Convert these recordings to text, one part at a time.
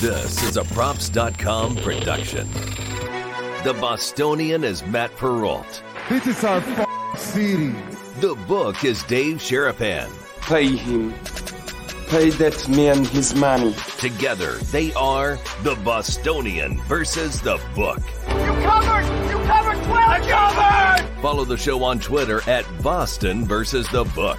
This is a Props.com production. The Bostonian is Matt Perrault. This is our f- city. The book is Dave Sharapan. Pay him. Pay that man his money. Together, they are the Bostonian versus the book. You covered! You covered 12! I covered! Follow the show on Twitter at Boston versus the book.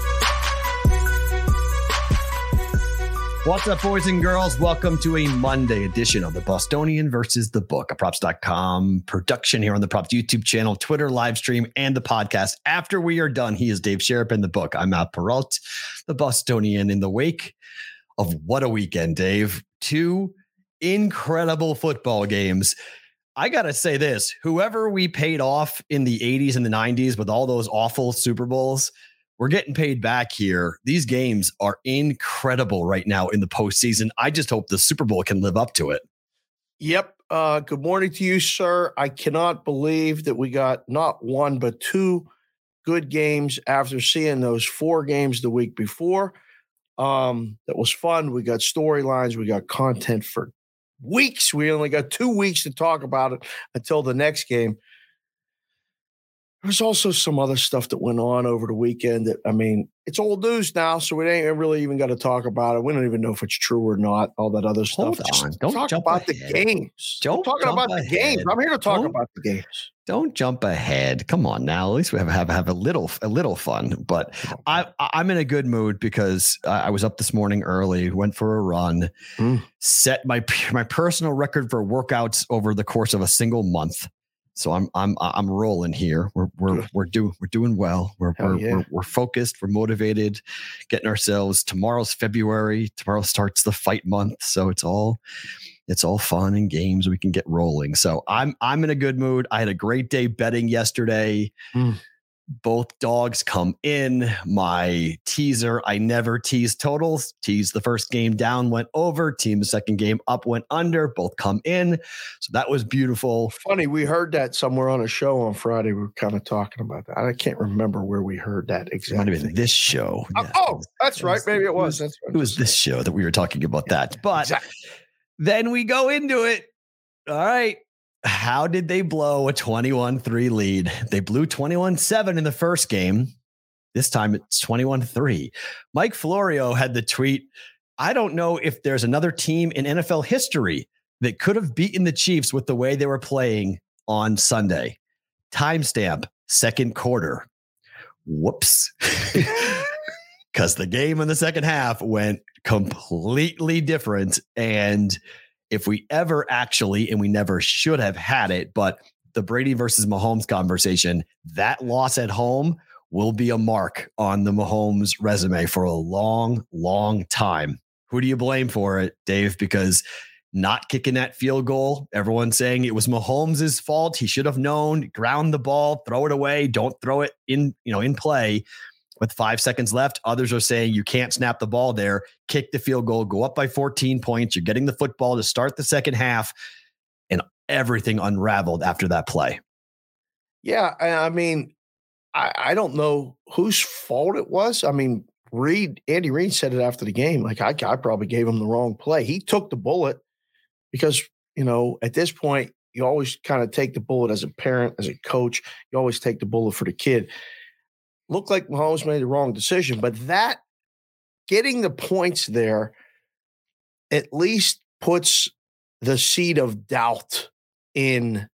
What's up, boys and girls? Welcome to a Monday edition of the Bostonian versus the Book, a props.com production here on the Props YouTube channel, Twitter live stream, and the podcast. After we are done, he is Dave Sharapan the book. I'm Matt Perrault, the Bostonian in the wake of what a weekend, Dave. Two incredible football games. I got to say this whoever we paid off in the 80s and the 90s with all those awful Super Bowls, we're getting paid back here. These games are incredible right now in the postseason. I just hope the Super Bowl can live up to it. Yep. Uh, good morning to you, sir. I cannot believe that we got not one, but two good games after seeing those four games the week before. Um, that was fun. We got storylines, we got content for weeks. We only got two weeks to talk about it until the next game. There's also some other stuff that went on over the weekend that I mean, it's old news now, so we ain't really even got to talk about it. We don't even know if it's true or not. All that other Hold stuff. on. Just Don't talk jump about ahead. the games. Don't I'm talking about the games. I'm here to talk Don't- about the games. Don't jump ahead. Come on now. At least we have have, have a little a little fun. But I I'm in a good mood because I I was up this morning early, went for a run, Mm. set my my personal record for workouts over the course of a single month. So I'm I'm I'm rolling here. We're we're we're doing we're doing well. We're we're, yeah. we're we're focused. We're motivated. Getting ourselves. Tomorrow's February. Tomorrow starts the fight month. So it's all it's all fun and games. We can get rolling. So I'm I'm in a good mood. I had a great day betting yesterday. Mm. Both dogs come in. My teaser, I never tease totals. Tease the first game down, went over. Team the second game up, went under. Both come in. So that was beautiful. Funny, we heard that somewhere on a show on Friday. We were kind of talking about that. I can't remember where we heard that exactly. It might have been this show. Oh, Yeah. oh, that's right. Maybe it was. That's right. It was this show that we were talking about that. But Exactly. then we go into it. All right. How did they blow a 21 3 lead? They blew 21 7 in the first game. This time it's 21 3. Mike Florio had the tweet I don't know if there's another team in NFL history that could have beaten the Chiefs with the way they were playing on Sunday. Timestamp, second quarter. Whoops. Because the game in the second half went completely different. And if we ever actually, and we never should have had it, but the Brady versus Mahomes conversation, that loss at home will be a mark on the Mahomes resume for a long, long time. Who do you blame for it, Dave? Because not kicking that field goal, everyone's saying it was Mahomes' fault. He should have known, ground the ball, throw it away, don't throw it in, you know, in play with five seconds left. Others are saying you can't snap the ball there, kick the field goal, go up by 14 points. You're getting the football to start the second half, and everything unraveled after that play. Yeah, I mean, I, I don't know whose fault it was. I mean, Reid, Andy Reid said it after the game. Like I, I probably gave him the wrong play. He took the bullet because you know at this point you always kind of take the bullet as a parent, as a coach. You always take the bullet for the kid. Looked like Mahomes made the wrong decision, but that getting the points there at least puts the seed of doubt in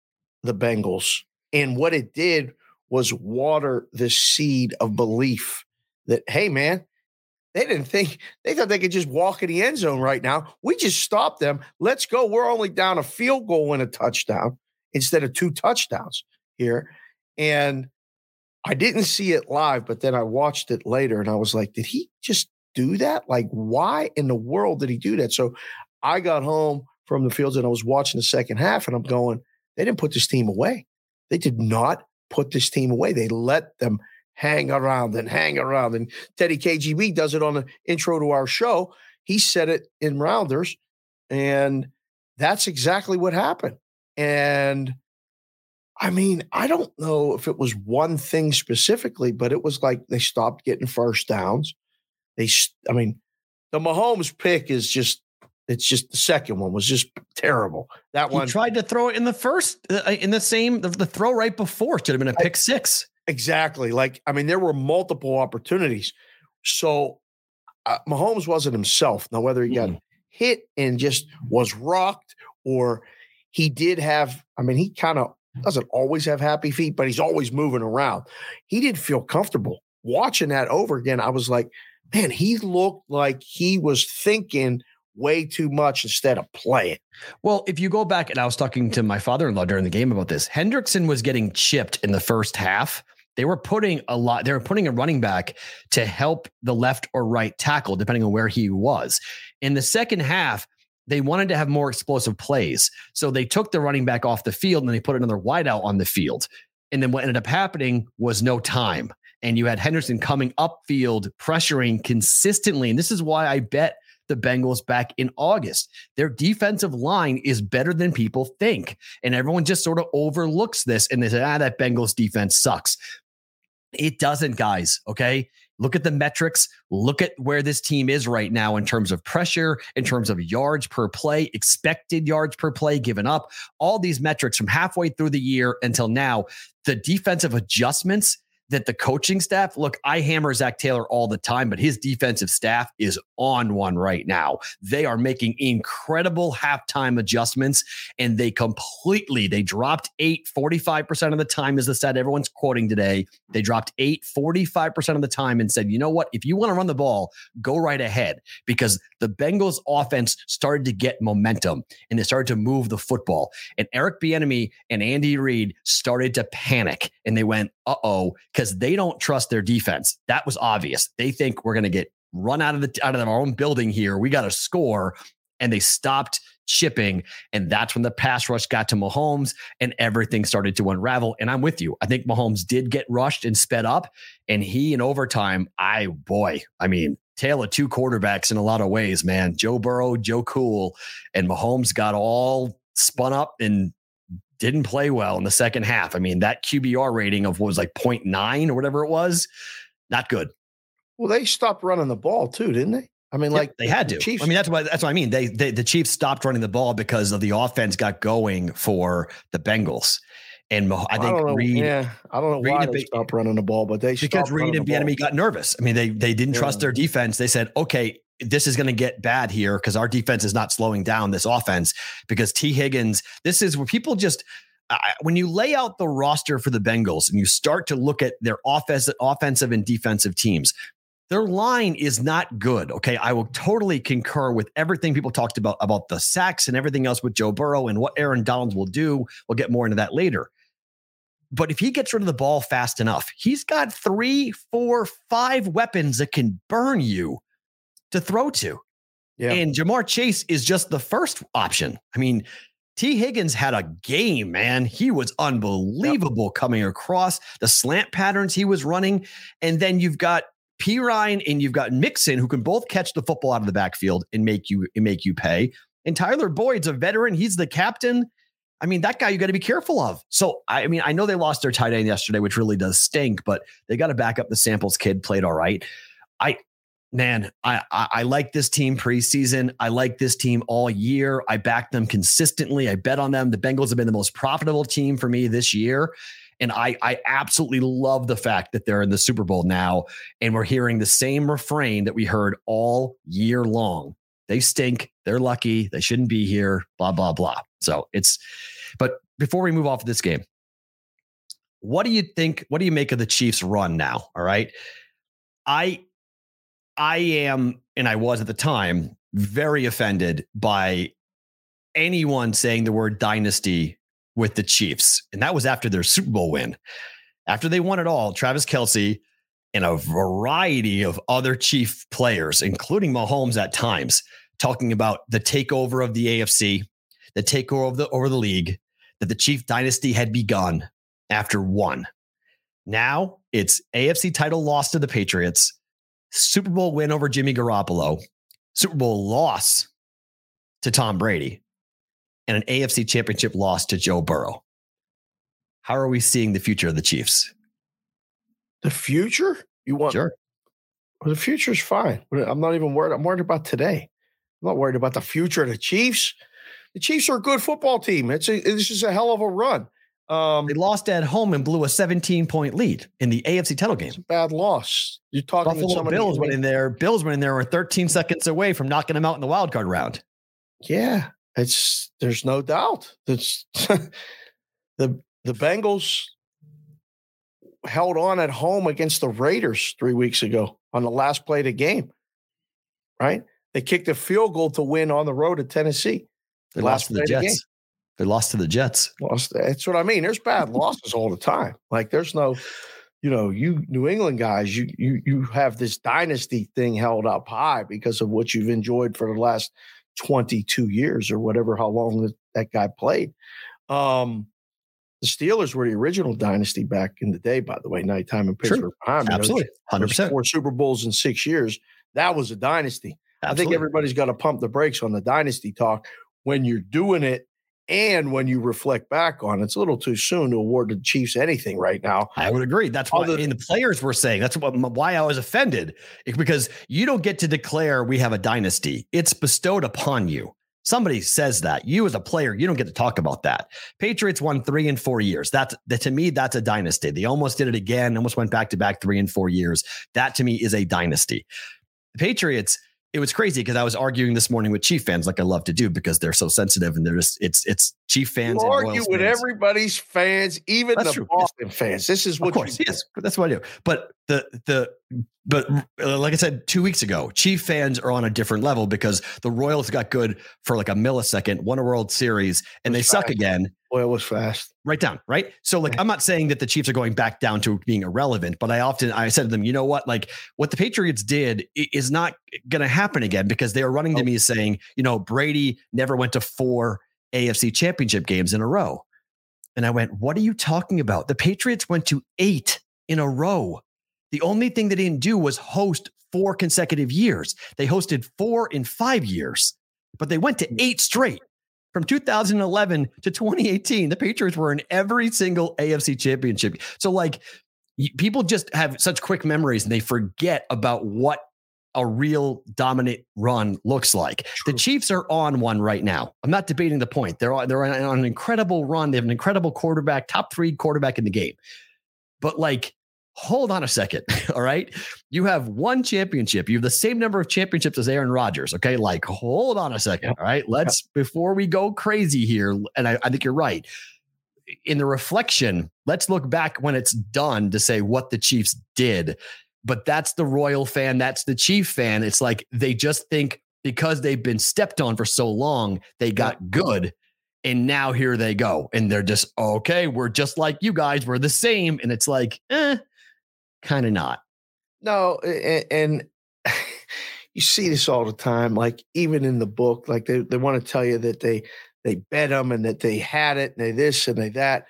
the Bengals. And what it did was water the seed of belief that, hey, man, they didn't think, they thought they could just walk in the end zone right now. We just stopped them. Let's go. We're only down a field goal and a touchdown instead of two touchdowns here. And I didn't see it live, but then I watched it later and I was like, did he just do that? Like, why in the world did he do that? So I got home from the fields and I was watching the second half and I'm going, they didn't put this team away. They did not put this team away. They let them hang around and hang around. And Teddy KGB does it on the intro to our show. he said it in rounders, and that's exactly what happened. And I mean, I don't know if it was one thing specifically, but it was like they stopped getting first downs. They, I mean, the Mahomes pick is just it's just the second one was just terrible. That he one tried to throw it in the first, uh, uh in the same, the, the, throw right before should have been a pick six. Exactly. Like, I mean, there were multiple opportunities. So uh, Mahomes wasn't himself. Now, whether he got mm. hit and just was rocked or he did have, I mean, he kind of doesn't always have happy feet, but he's always moving around. He didn't feel comfortable watching that over again. I was like, man, he looked like he was thinking way too much instead of playing. Well, if you go back, and I was talking to my father in law during the game about this, Hendrickson was getting chipped in the first half. They were putting a lot, they were putting a running back to help the left or right tackle, depending on where he was. In the second half, they wanted to have more explosive plays. So they took the running back off the field and they put another wideout on the field. And then what ended up happening was no time. And you had Henderson coming upfield, pressuring consistently. And this is why I bet the Bengals back in August. Their defensive line is better than people think. And everyone just sort of overlooks this and they say, ah, that Bengals defense sucks. It doesn't, guys. Okay. Look at the metrics. Look at where this team is right now in terms of pressure, in terms of yards per play, expected yards per play given up, all these metrics from halfway through the year until now. The defensive adjustments that the coaching staff look, I hammer Zac Taylor all the time, but his defensive staff is on one right now. They are making incredible halftime adjustments and they completely they dropped eight 45% of the time is the stat everyone's quoting today. They dropped eight 45% of the time and said, you know what? If you want to run the ball, go right ahead because the Bengals offense started to get momentum and they started to move the football. And Eric Bieniemy and Andy Reid started to panic and they went, uh oh, because they don't trust their defense. That was obvious. They think we're going to get run out of the out of our own building here. We got to score, and they stopped chipping, and that's when the pass rush got to Mahomes, and everything started to unravel. And I'm with you. I think Mahomes did get rushed and sped up, and he in overtime. I boy, I mean. Tale of two quarterbacks in a lot of ways, man. Joe Burrow, Joe Cool, and Mahomes got all spun up and didn't play well in the second half. I mean, that QBR rating of what was like 0.9 or whatever it was, not good. Well, they stopped running the ball too, didn't they? I mean, like they had to. Chiefs. I mean, that's what that's what I mean. They, they the Chiefs stopped running the ball because of the offense got going for the Bengals. And I think I Reid, yeah, I don't know Reid why they stopped running the ball, but they because Reid and Bieniemy got nervous. I mean, they they didn't yeah. trust their defense. They said, okay, this is going to get bad here because our defense is not slowing down this offense because T. Higgins. This is where people just when you lay out the roster for the Bengals and you start to look at their offensive, offensive and defensive teams, their line is not good. Okay. I will totally concur with everything people talked about, about the sacks and everything else with Joe Burrow and what Aaron Donald will do. We'll get more into that later. But if he gets rid of the ball fast enough, he's got three, four, five weapons that can burn you to throw to. Yeah. And Ja'Marr Chase is just the first option. I mean, T. Higgins had a game, man. He was unbelievable yep. coming across the slant patterns he was running. And then you've got Perine and you've got Mixon who can both catch the football out of the backfield and make you and make you pay. And Tyler Boyd's a veteran. He's the captain. I mean, that guy you got to be careful of. So, I mean, I know they lost their tight end yesterday, which really does stink, but they got to back up the samples kid played all right. I man, I, I, I like this team preseason. I like this team all year. I back them consistently. I bet on them. The Bengals have been the most profitable team for me this year. And I, I absolutely love the fact that they're in the Super Bowl now. And we're hearing the same refrain that we heard all year long. They stink. They're lucky. They shouldn't be here. Blah, blah, blah. So it's, but before we move off of this game, what do you think? What do you make of the Chiefs run now? All right. I I am, and I was at the time, very offended by anyone saying the word dynasty with the Chiefs. And that was after their Super Bowl win. After they won it all, Travis Kelce and a variety of other Chief players, including Mahomes at times, talking about the takeover of the AFC, the takeover of the over the league, that the Chief dynasty had begun after one. Now it's AFC title lost to the Patriots, Super Bowl win over Jimmy Garoppolo, Super Bowl loss to Tom Brady and an AFC championship loss to Joe Burrow. How are we seeing the future of the Chiefs? The future? You want Sure. Well, the future's fine. I'm not even worried. I'm worried about today. I'm not worried about the future of the Chiefs. The Chiefs are a good football team. It's a, this is a hell of a run. Um, They lost at home and blew a 17 point lead in the AFC title game. a bad loss. You're talking to Buffalo somebody. Bills I went in there. Bills went in there were 13 seconds away from knocking them out in the wild card round. Yeah, it's there's no doubt. It's the the Bengals held on at home against the Raiders three weeks ago on the last play of the game. Right? They kicked a field goal to win on the road at Tennessee. They Last lost to the play of the game. Jets. They lost to the Jets. Lost. That's what I mean. There's bad losses all the time. Like there's no, you know, you New England guys, you you you have this dynasty thing held up high because of what you've enjoyed for the last 22 years or whatever how long that, that guy played. Um the Steelers were the original dynasty back in the day, by the way, nighttime in Sure. Pittsburgh. Those- Absolutely. those 100%. Four Super Bowls in six years. That was a dynasty. I think everybody's got to pump the brakes on the dynasty talk when you're doing it and when you reflect back on it. It's a little too soon to award the Chiefs anything right now. I would agree. That's what Other- the players were saying. That's what, why I was offended because you don't get to declare we have a dynasty. It's bestowed upon you. Somebody says that you as a player, you don't get to talk about that. Patriots won three and four years. That's that to me, that's a dynasty. They almost did it again, almost went back to back three and four years. That to me is a dynasty. The Patriots, it was crazy because I was arguing this morning with Chief fans, like I love to do, because they're so sensitive and they're just it's it's Chief fans. You and argue with fans. everybody's fans, even That's the true. Boston fans. This is what of course, you yes, that's what I do. But the the but uh, like I said two weeks ago, Chief fans are on a different level because the Royals got good for like a millisecond, won a World Series, and they That's suck again. Boy, it was fast. Right down, right? So like I'm not saying that the Chiefs are going back down to being irrelevant, but I often I said to them, you know what? Like what the Patriots did is not going to happen again because they are running to me saying, you know, Brady never went to four AFC championship games in a row. And I went, what are you talking about? The Patriots went to eight in a row. The only thing they didn't do was host four consecutive years. They hosted four in five years, but they went to eight straight. From 2011 to 2018, the Patriots were in every single AFC championship. So, like, people just have such quick memories and they forget about what a real dominant run looks like. The Chiefs are on one right now. I'm not debating the point. They're on, they're on an incredible run. They have an incredible quarterback, top three quarterback in the game. But like, hold on a second. All right. You have one championship. You have the same number of championships as Aaron Rodgers. Okay. Like, hold on a second. All right. Let's, before we go crazy here, and I, I think you're right. In the reflection, let's look back when it's done to say what the Chiefs did. But that's the Royal fan. That's the Chief fan. It's like they just think because they've been stepped on for so long, they got good. And now here they go. And they're just, okay, we're just like you guys. We're the same. And it's like, eh, kind of not. No, a- and, you see this all the time. Like even in the book, like they, they want to tell you that they they bet them and that they had it and they this and they that.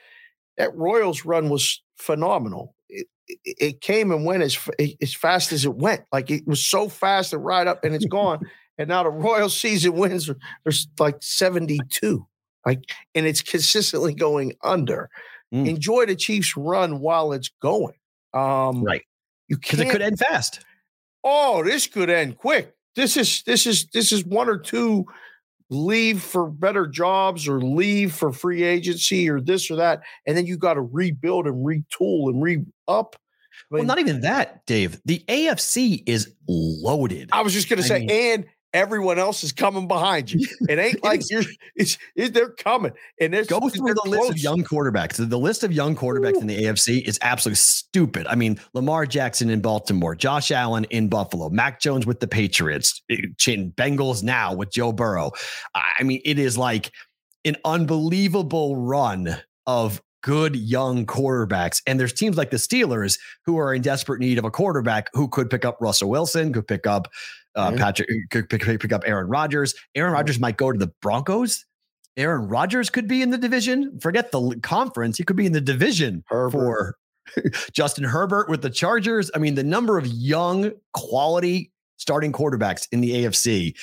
That Royals run was phenomenal. It, it, it came and went as as fast as it went. Like it was so fast and right up and it's gone. and now the Royal season wins are, are like seventy two. Like and it's consistently going under. Mm. Enjoy the Chiefs run while it's going. Um, Right. You Because it could end fast. oh, this could end quick. This is this is this is one or two leave for better jobs or leave for free agency or this or that, and then you got to rebuild and retool and re up. I, Well, not even that, Dave. The AFC is loaded. I was just gonna say, mean- and everyone else is coming behind you. It ain't like you're it's, it's they're coming and there's Go through the list of young quarterbacks. The list of young quarterbacks in the AFC is absolutely stupid. I mean, Lamar Jackson in Baltimore, Josh Allen in Buffalo, Mac Jones with the Patriots, eh, Chin Bengals now with Joe Burrow. I mean, it is like an unbelievable run of good young quarterbacks. And there's teams like the Steelers who are in desperate need of a quarterback who could pick up Russell Wilson, could pick up uh. Patrick, could pick, pick up Aaron Rodgers. Aaron Rodgers might go to the Broncos. Aaron Rodgers could be in the division. Forget the conference. He could be in the division Herbert. for Justin Herbert with the Chargers. I mean, the number of young quality starting quarterbacks in the AFC.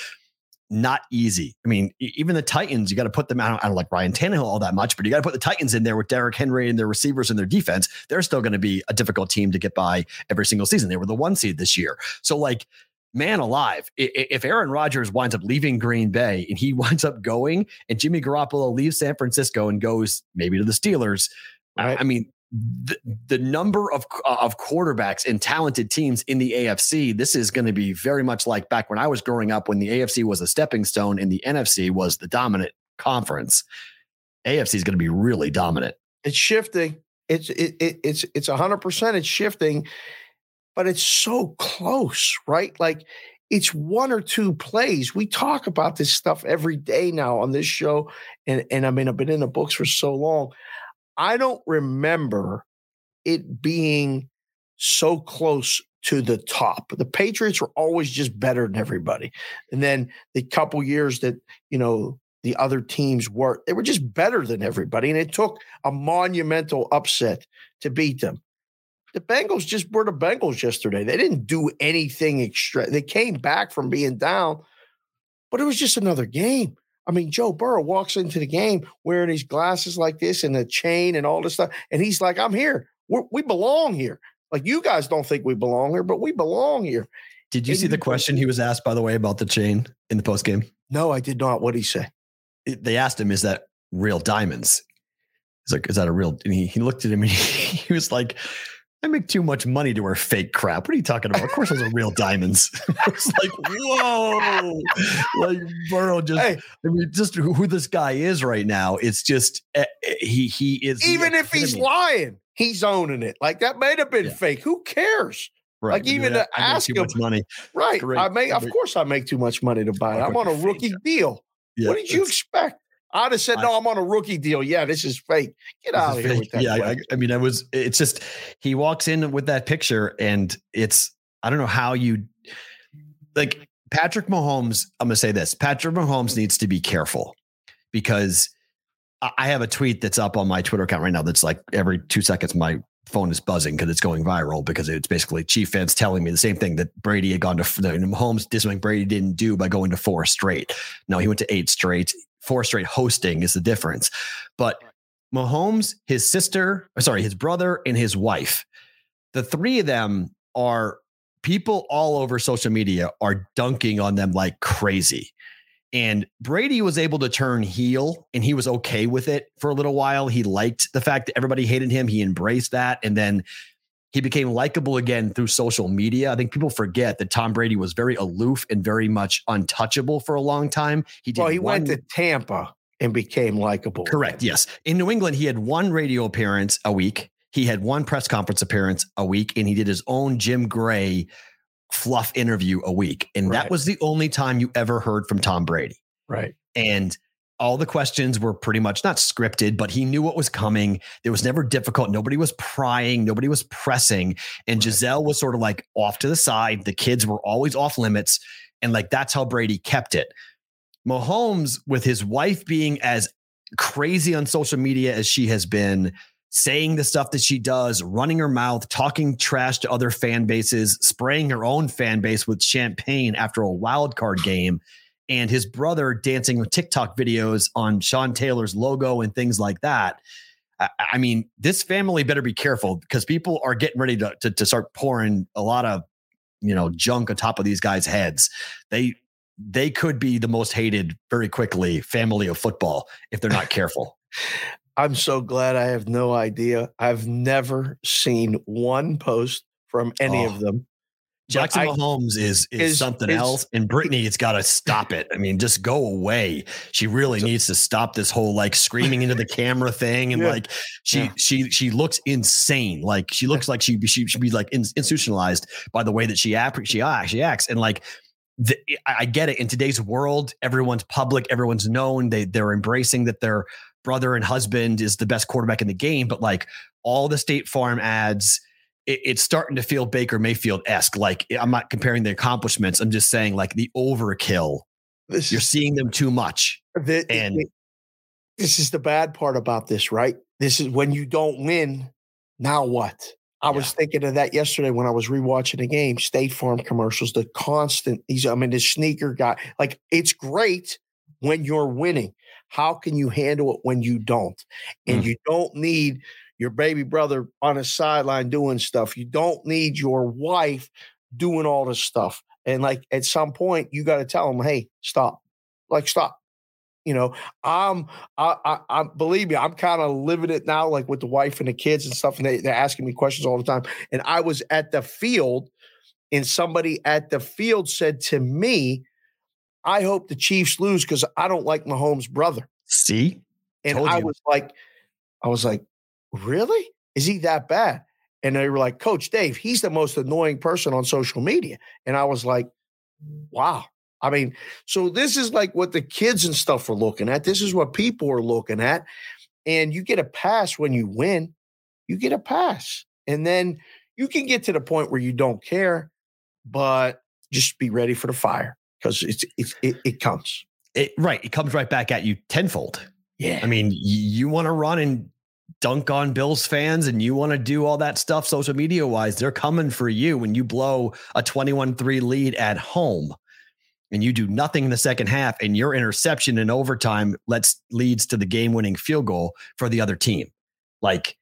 Not easy. I mean, even the Titans, you got to put them out. I don't like Ryan Tannehill all that much, but you got to put the Titans in there with Derrick Henry and their receivers and their defense. They're still going to be a difficult team to get by every single season. They were the one seed this year. So, like, man alive, if Aaron Rodgers winds up leaving Green Bay and he winds up going and Jimmy Garoppolo leaves San Francisco and goes maybe to the Steelers, right. I mean, the, the number of uh, of quarterbacks and talented teams in the AFC, this is going to be very much like back when I was growing up when the AFC was a stepping stone and the NFC was the dominant conference. AFC is going to be really dominant. It's shifting. It's it, it it's it's hundred percent. It's shifting, but it's so close, right? Like it's one or two plays. We talk about this stuff every day now on this show. And, and I mean, I've been in the books for so long. I don't remember it being so close to the top. The Patriots were always just better than everybody. And then the couple years that, you know, the other teams were, they were just better than everybody. And it took a monumental upset to beat them the Bengals just were the Bengals yesterday. They didn't do anything extra. They came back from being down, but it was just another game. I mean, Joe Burrow walks into the game wearing his glasses like this and a chain and all this stuff. And he's like, I'm here. We're, we belong here. Like, you guys don't think we belong here, but we belong here. Did you and see the question he was asked, by the way, about the chain in the post game? No, I did not. What did he say? They asked him, Is that real diamonds? He's like, Is that a real? And he, he looked at him and he, he was like, I make too much money to wear fake crap. What are you talking about? Of course, those are real diamonds. it's like, whoa, like Burrow just. Hey, I mean, just who this guy is right now. It's just uh, he he is. Even if he's lying, he's owning it. Like that might have been yeah. fake. Who cares? Right. Like even to I ask too him, much money. Right. Great. I make. Of course, I make too much money to buy it. I'm on a rookie deal. Yeah, what did you expect? I'd have said, no, I'm on a rookie deal. Yeah, this is fake. Get out of here with that. Yeah, I, I, mean, I was, it's just, he walks in with that picture and it's, I don't know how you, like Patrick Mahomes, I'm going to say this Patrick Mahomes needs to be careful because I have a tweet that's up on my Twitter account right now that's like every two seconds, my phone is buzzing because it's going viral because it's basically Chief fans telling me the same thing that Brady had gone to Mahomes did something Brady didn't do by going to four straight. No, he went to eight straight four straight hosting is the difference. But Mahomes, his sister, uh, sorry, his brother, and his wife, the three of them are people all over social media are dunking on them like crazy. And Brady was able to turn heel and he was okay with it for a little while. He liked the fact that everybody hated him. He embraced that. And then he became likable again through social media. I think people forget that Tom Brady was very aloof and very much untouchable for a long time. He did well, he one, went to Tampa and became likable. Correct. Yes. In New England, he had one radio appearance a week. He had one press conference appearance a week, and he did his own Jim Gray fluff interview a week. And right. that was the only time you ever heard from Tom Brady. Right. And all the questions were pretty much not scripted, but he knew what was coming. It was never difficult. Nobody was prying, nobody was pressing. And right. Gisele was sort of like off to the side. The kids were always off limits. And like that's how Brady kept it. Mahomes, with his wife being as crazy on social media as she has been, saying the stuff that she does, running her mouth, talking trash to other fan bases, spraying her own fan base with champagne after a wild card game and his brother dancing with TikTok videos on Sean Taylor's logo and things like that. I, I mean, this family better be careful because people are getting ready to, to, to start pouring a lot of you know junk on top of these guys' heads. They they could be the most hated very quickly family of football if they're not careful. I'm so glad I have no idea. I've never seen one post from any oh. of them Jackson I, Mahomes is, is, is something is, else, and Brittany, it's got to stop it. I mean, just go away. She really so, needs to stop this whole like screaming into the camera thing, and yeah, like she yeah. she she looks insane. Like she looks like she she should be like institutionalized by the way that she act she she acts, and like. The, I get it. In today's world, everyone's public, everyone's known. They they're embracing that their brother and husband is the best quarterback in the game. But like all the State Farm ads, it, it's starting to feel Baker Mayfield esque. Like I'm not comparing the accomplishments. I'm just saying like the overkill. This You're seeing them too much. The, and this is the bad part about this, right? This is when you don't win. Now what? I was thinking of that yesterday when I was rewatching the game. State Farm commercials, the constant. He's, I mean, the sneaker guy. Like, it's great when you're winning. How can you handle it when you don't? And mm. you don't need your baby brother on a sideline doing stuff. You don't need your wife doing all this stuff. And like at some point, you got to tell them, hey, stop. Like, stop. You know, I'm, I, I, I believe me, I'm kind of living it now, like with the wife and the kids and stuff. And they, they're asking me questions all the time. And I was at the field, and somebody at the field said to me, I hope the Chiefs lose because I don't like Mahomes' brother. See? And Told I you. was like, I was like, really? Is he that bad? And they were like, Coach Dave, he's the most annoying person on social media. And I was like, wow. I mean, so this is like what the kids and stuff are looking at. This is what people are looking at. And you get a pass when you win, you get a pass. And then you can get to the point where you don't care, but just be ready for the fire because it's, it's it, it comes. It, right. It comes right back at you tenfold. Yeah. I mean, you want to run and dunk on Bills fans and you want to do all that stuff social media wise, they're coming for you when you blow a 21 3 lead at home and you do nothing in the second half and your interception in overtime lets leads to the game winning field goal for the other team. Like,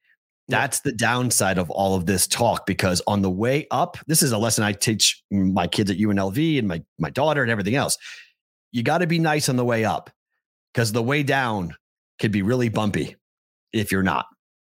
that's the downside of all of this talk because on the way up, this is a lesson I teach my kids at UNLV and my my daughter and everything else. You got to be nice on the way up because the way down could be really bumpy if you're not.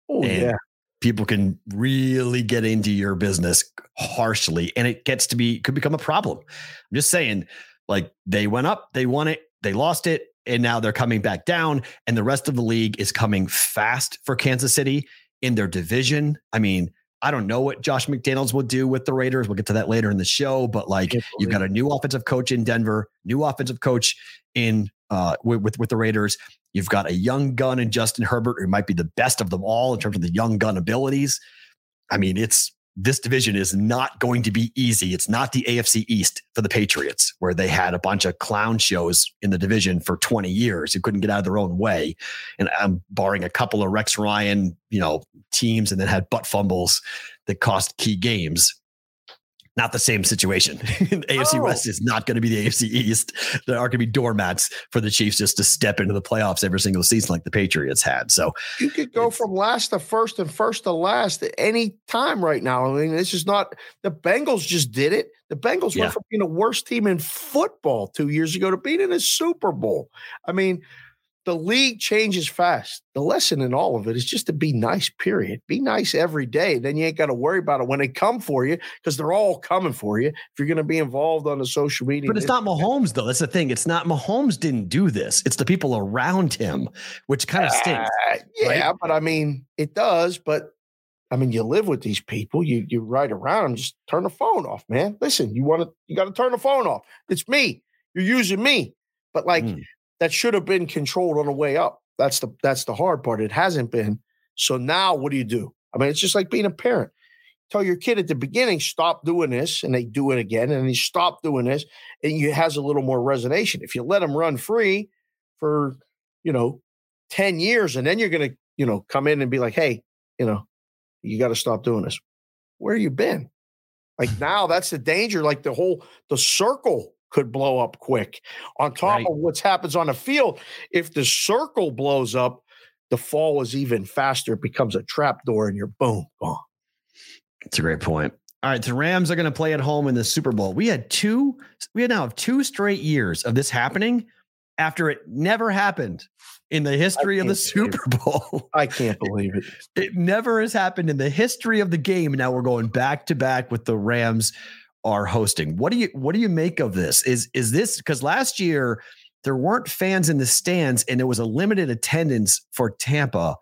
Oh, and yeah. People can really get into your business harshly, and it gets to be could become a problem. I'm just saying, like they went up, they won it, they lost it, and now they're coming back down, and the rest of the league is coming fast for Kansas City in their division. I mean, I don't know what Josh McDaniels will do with the Raiders. We'll get to that later in the show, but like you've got a new offensive coach in Denver, new offensive coach in uh, with, with, with the Raiders. You've got a young gun in Justin Herbert, who might be the best of them all in terms of the young gun abilities. I mean, it's this division is not going to be easy. It's not the AFC East for the Patriots, where they had a bunch of clown shows in the division for 20 years who couldn't get out of their own way. And I'm barring a couple of Rex Ryan, you know, teams and then had butt fumbles that cost key games not the same situation. AFC oh. West is not going to be the AFC East. There are going to be doormats for the Chiefs just to step into the playoffs every single season like the Patriots had. So you could go from last to first and first to last at any time right now. I mean, this is not the Bengals just did it. The Bengals yeah. went from being the worst team in football two years ago to being in a Super Bowl. I mean, the league changes fast. The lesson in all of it is just to be nice, period. Be nice every day. Then you ain't got to worry about it when they come for you because they're all coming for you. If you're going to be involved on the social media. But it's not Mahomes, though. That's the thing. It's not Mahomes didn't do this. It's the people around him, which kind of stinks. Uh, yeah, right? but I mean, it does. But I mean, you live with these people. You you ride around them. Just turn the phone off, man. Listen, you want to, you got to turn the phone off. It's me. You're using me. But like, mm that should have been controlled on the way up. That's the that's the hard part. It hasn't been. So now what do you do? I mean, it's just like being a parent. Tell your kid at the beginning, stop doing this, and they do it again, and they stop doing this, and you has a little more resonation. If you let them run free for, you know, 10 years, and then you're gonna, you know, come in and be like, hey, you know, you got to stop doing this. Where you been? Like now, that's the danger. Like the whole the circle could blow up quick. On top right. of what happens on the field, if the circle blows up, the fall is even faster. It becomes a trap door and you're boom, gone. It's a great point. All right, the Rams are going to play at home in the Super Bowl. We had two, we now have two straight years of this happening after it never happened in the history of the Super Bowl. I can't believe it. It never has happened in the history of the game. Now we're going back to back with the Rams are hosting. What do you what do you make of this? Is is this because last year there weren't fans in the stands and there was a limited attendance for Tampa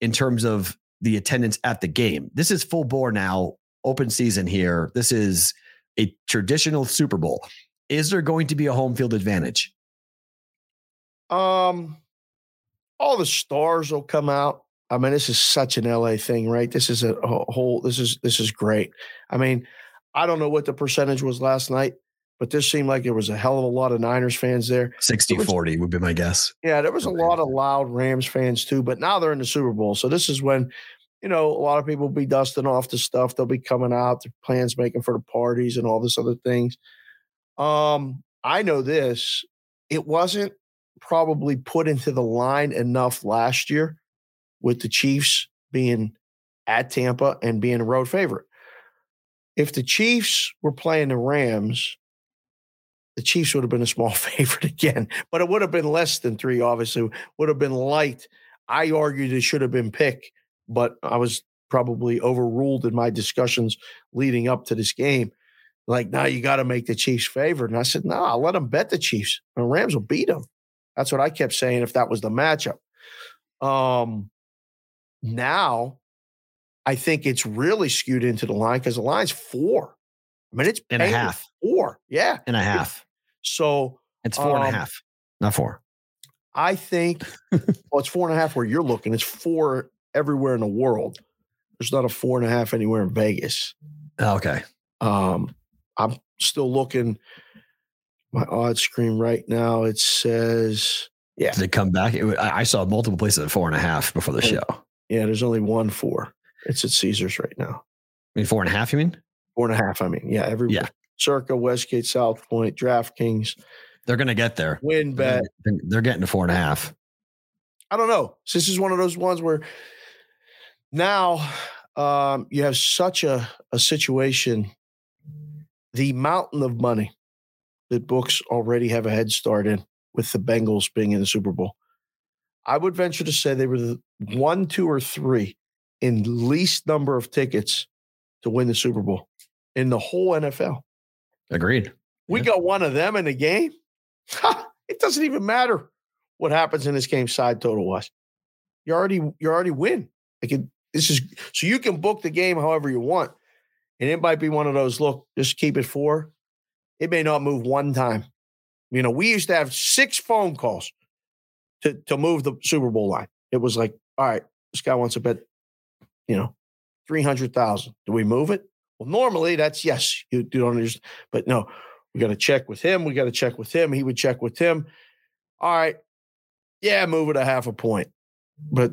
in terms of the attendance at the game. This is full bore now, open season here. This is a traditional Super Bowl. Is there going to be a home field advantage? Um all the stars will come out. I mean, this is such an LA thing, right? This is a, whole this is this is great. I mean, I don't know what the percentage was last night, but this seemed like there was a hell of a lot of Niners fans there. 60 was, 40 would be my guess. Yeah, there was a lot of loud Rams fans too, but now they're in the Super Bowl. So this is when, you know, a lot of people will be dusting off the stuff. They'll be coming out, their plans making for the parties and all this other things. Um, I know this. It wasn't probably put into the line enough last year with the Chiefs being at Tampa and being a road favorite. If the Chiefs were playing the Rams, the Chiefs would have been a small favorite again, but it would have been less than three, obviously, would have been light. I argued it should have been pick, but I was probably overruled in my discussions leading up to this game. Like, now you got to make the Chiefs favorite. And I said, no, I'll let them bet the Chiefs. The Rams will beat them. That's what I kept saying if that was the matchup. Um, now I think it's really skewed into the line because the line's four. I mean, it's and a half. Four. Yeah. And a half. So it's four um, and a um half, not four. I think, well, it's four and a half where you're looking. It's four everywhere in the world. There's not a four and a half anywhere in Vegas. Oh, okay. Um, I'm still looking my odd screen right now. It says, yeah. Did it come back? It, I saw multiple places at four and a half before the show. Yeah, there's only one four. It's at Caesars right now. I mean, four and a half, you mean? Four and a half, I mean. Yeah, every yeah. Circa, Westgate, South Point, DraftKings. They're going to get there. Win bet. They're, getting to four and a half. I don't know. So this is one of those ones where now um, you have such a, a situation. The mountain of money that books already have a head start in with the Bengals being in the Super Bowl. I would venture to say they were the one, two, or three in least number of tickets to win the Super Bowl in the whole NFL. Agreed. We yeah. got one of them in the game. it doesn't even matter what happens in this game side total wise. You already you already win. Like it, this is so you can book the game however you want. And it might be one of those, look, just keep it four. It may not move one time. You know, we used to have six phone calls to, to move the Super Bowl line. It was like, all right, this guy wants to bet, you know, 300,000. Do we move it? Well, normally that's yes, you, don't understand. But no, we got to check with him. We got to check with him. He would check with him. All right. Yeah, move it a half a point. But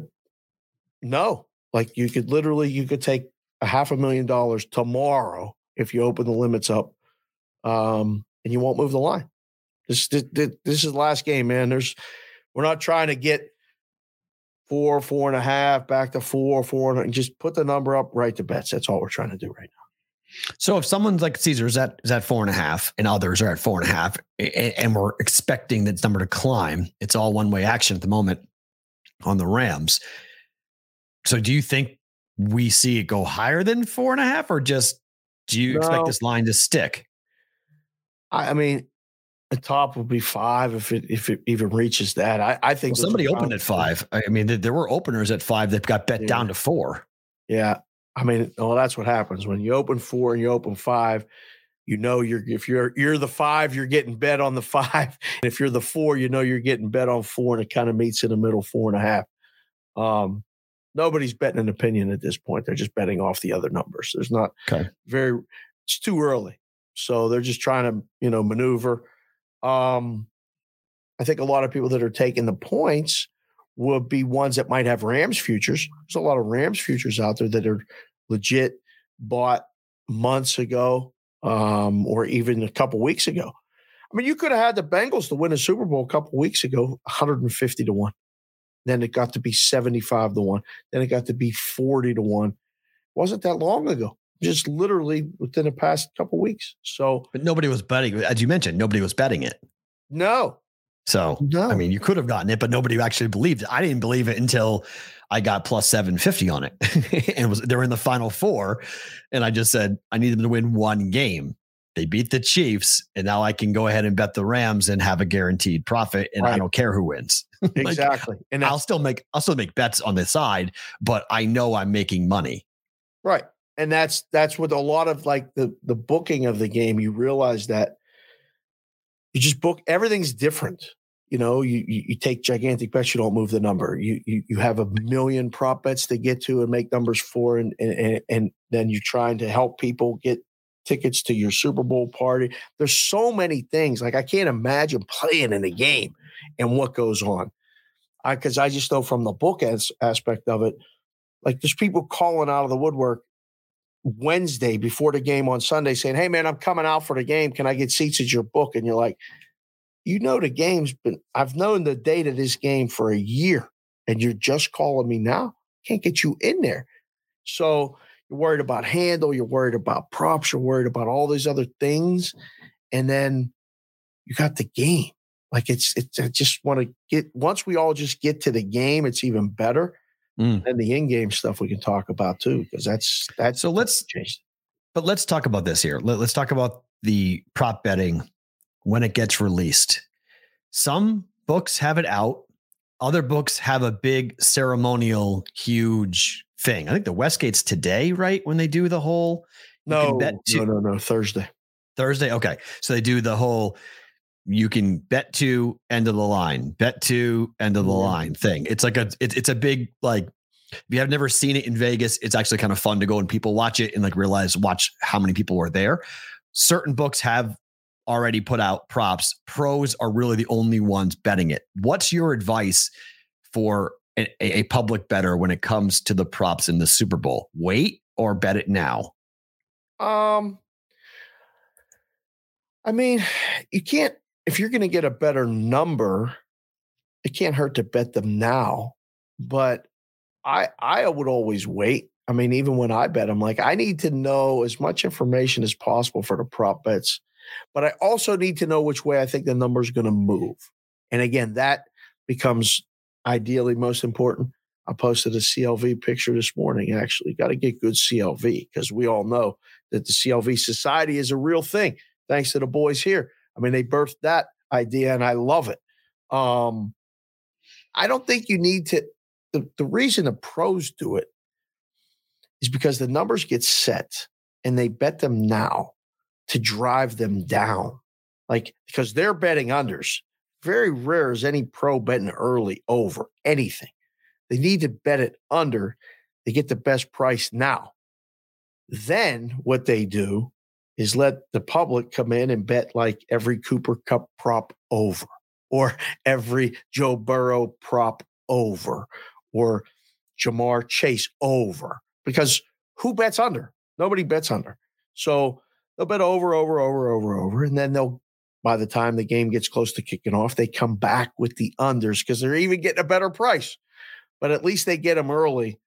no, like you could literally, you could take a half a million dollars tomorrow if you open the limits up um, and you won't move the line. This, this, this is the last game, man. There's, we're not trying to get four, four and a half, back to four, four, and just put the number up right to bets. That's all we're trying to do right now. So if someone's like Caesars at is at four and a half, and others are at four and a half, and, and we're expecting that number to climb, it's all one way action at the moment on the Rams. So do you think we see it go higher than four and a half, or just do you no. expect this line to stick? I, I mean, the top will be five if it if it even reaches that. I, I think well, somebody opened at five. I mean, there were openers at five that got bet yeah. down to four. Yeah, I mean, well, that's what happens when you open four and you open five. You know, you're if you're you're the five, you're getting bet on the five. And if you're the four, you know you're getting bet on four, and it kind of meets in the middle, four and a half. Um, nobody's betting an opinion at this point. They're just betting off the other numbers. There's not okay. very. It's too early. So they're just trying to, you know, maneuver. Um, I think a lot of people that are taking the points will be ones that might have Rams futures. There's a lot of Rams futures out there that are legit bought months ago um, or even a couple weeks ago. I mean, you could have had the Bengals to win a Super Bowl a couple weeks ago, 150 to 1. Then it got to be 75 to 1. Then it got to be 40 to 1. Wasn't that long ago just literally within the past couple weeks. So, but nobody was betting, as you mentioned, nobody was betting it. No. So, no. I mean, you could have gotten it, but nobody actually believed it. I didn't believe it until I got plus 750 on it. and it was they were in the final four. And I just said, I need them to win one game. They beat the Chiefs, and now I can go ahead and bet the Rams and have a guaranteed profit, and right. I don't care who wins. like, exactly. And I'll still make I'll still make bets on the side, but I know I'm making money. Right and that's that's with a lot of like the the booking of the game you realize that you just book everything's different. You know you, you, you take gigantic bets you don't move the number. You, you you have a million prop bets to get to and make numbers for and and and then you're trying to help people get tickets to your super bowl party. There's so many things like i can't imagine playing in a game and what goes on. I because I, I just know from the book as, aspect of it Like there's people calling out of the woodwork Wednesday before the game on Sunday saying, Hey man, I'm coming out for the game. Can I get seats at your book? And you're like, you know the game's been I've known the date of this game for a year and you're just calling me now. Can't get you in there. So you're worried about handle, you're worried about props, you're worried about all these other things. And then you got the game. Like it's it's I just want to get once we all just get to the game, it's even better. Mm. And the in-game stuff we can talk about too, because that's that's So let's changed. But let's talk about this here. Let, us talk about the prop betting when it gets released. Some books have it out. Other books have a big ceremonial, huge thing. I think the Westgate's today, right? When they do the whole No, no, no, no, Thursday. Thursday. Okay. So they do the whole you can bet to end of the line, bet to end of the Yeah. line thing. It's like a it, it's a big like if you have never seen it in Vegas, it's actually kind of fun to go and people watch it and like realize watch how many people were there. Certain books have already put out props. Pros are really the only ones betting it. What's your advice for a, a public better when it comes to the props in the Super Bowl? Wait or bet it now? Um, I mean, you can't if you're going to get a better number, it can't hurt to bet them now. But I I would always wait. I mean, even when I bet, I'm like, I need to know as much information as possible for the prop bets, but I also need to know which way I think the number is going to move. And again, that becomes ideally most important. I posted a CLV picture this morning. Actually, got to get good CLV because we all know that the CLV Society is a real thing. Thanks to the boys here. I mean, they birthed that idea, and I love it. Um, I don't think you need to. The, the reason the pros do it is because the numbers get set and they bet them now to drive them down. Like, because they're betting unders. Very rare is any pro betting early over anything. They need to bet it under. They get the best price now. Then what they do is let the public come in and bet like every Cooper Kupp prop over, or every Joe Burrow prop over, or Ja'Marr Chase over. Because who bets under? Nobody bets under. So they'll bet over, over, over, over, over. And then they'll, by the time the game gets close to kicking off, they come back with the unders because they're even getting a better price. But at least they get them early.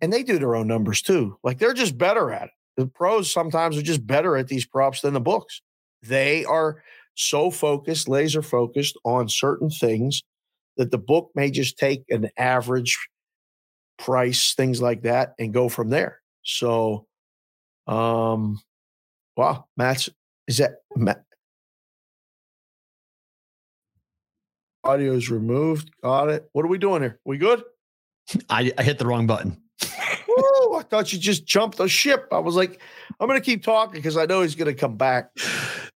And they do their own numbers too. Like they're just better at it. The pros sometimes are just better at these props than the books. They are so focused, laser focused on certain things that the book may just take an average price, things like that, and go from there. So, um, wow, Matt's is that Matt? Audio is removed. Got it. What are we doing here? We good? I, I hit the wrong button. Woo, I thought you just jumped the ship. I was like, I'm going to keep talking because I know he's going to come back.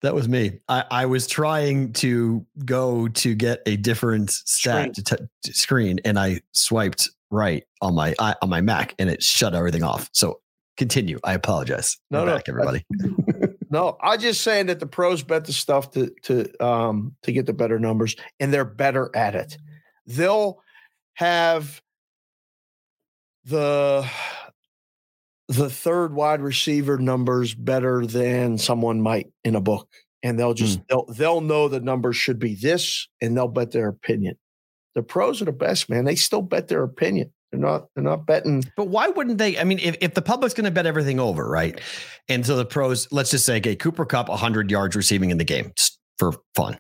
That was me. I, I was trying to go to get a different stat to t- to screen, and I swiped right on my I, on my Mac, and it shut everything off. So continue. I apologize. No, We're no, back, everybody. No, I'm just saying that the pros bet the stuff to to um to get the better numbers, and they're better at it. They'll have the the third wide receiver numbers better than someone might in a book, and they'll just hmm. they'll they'll know the numbers should be this, and they'll bet their opinion. The pros are the best, man. They still bet their opinion. They're not they're not betting. But why wouldn't they? I mean, if, if the public's going to bet everything over, right? And so the pros, let's just say, okay, Cooper Kupp, 100 yards receiving in the game, just for fun.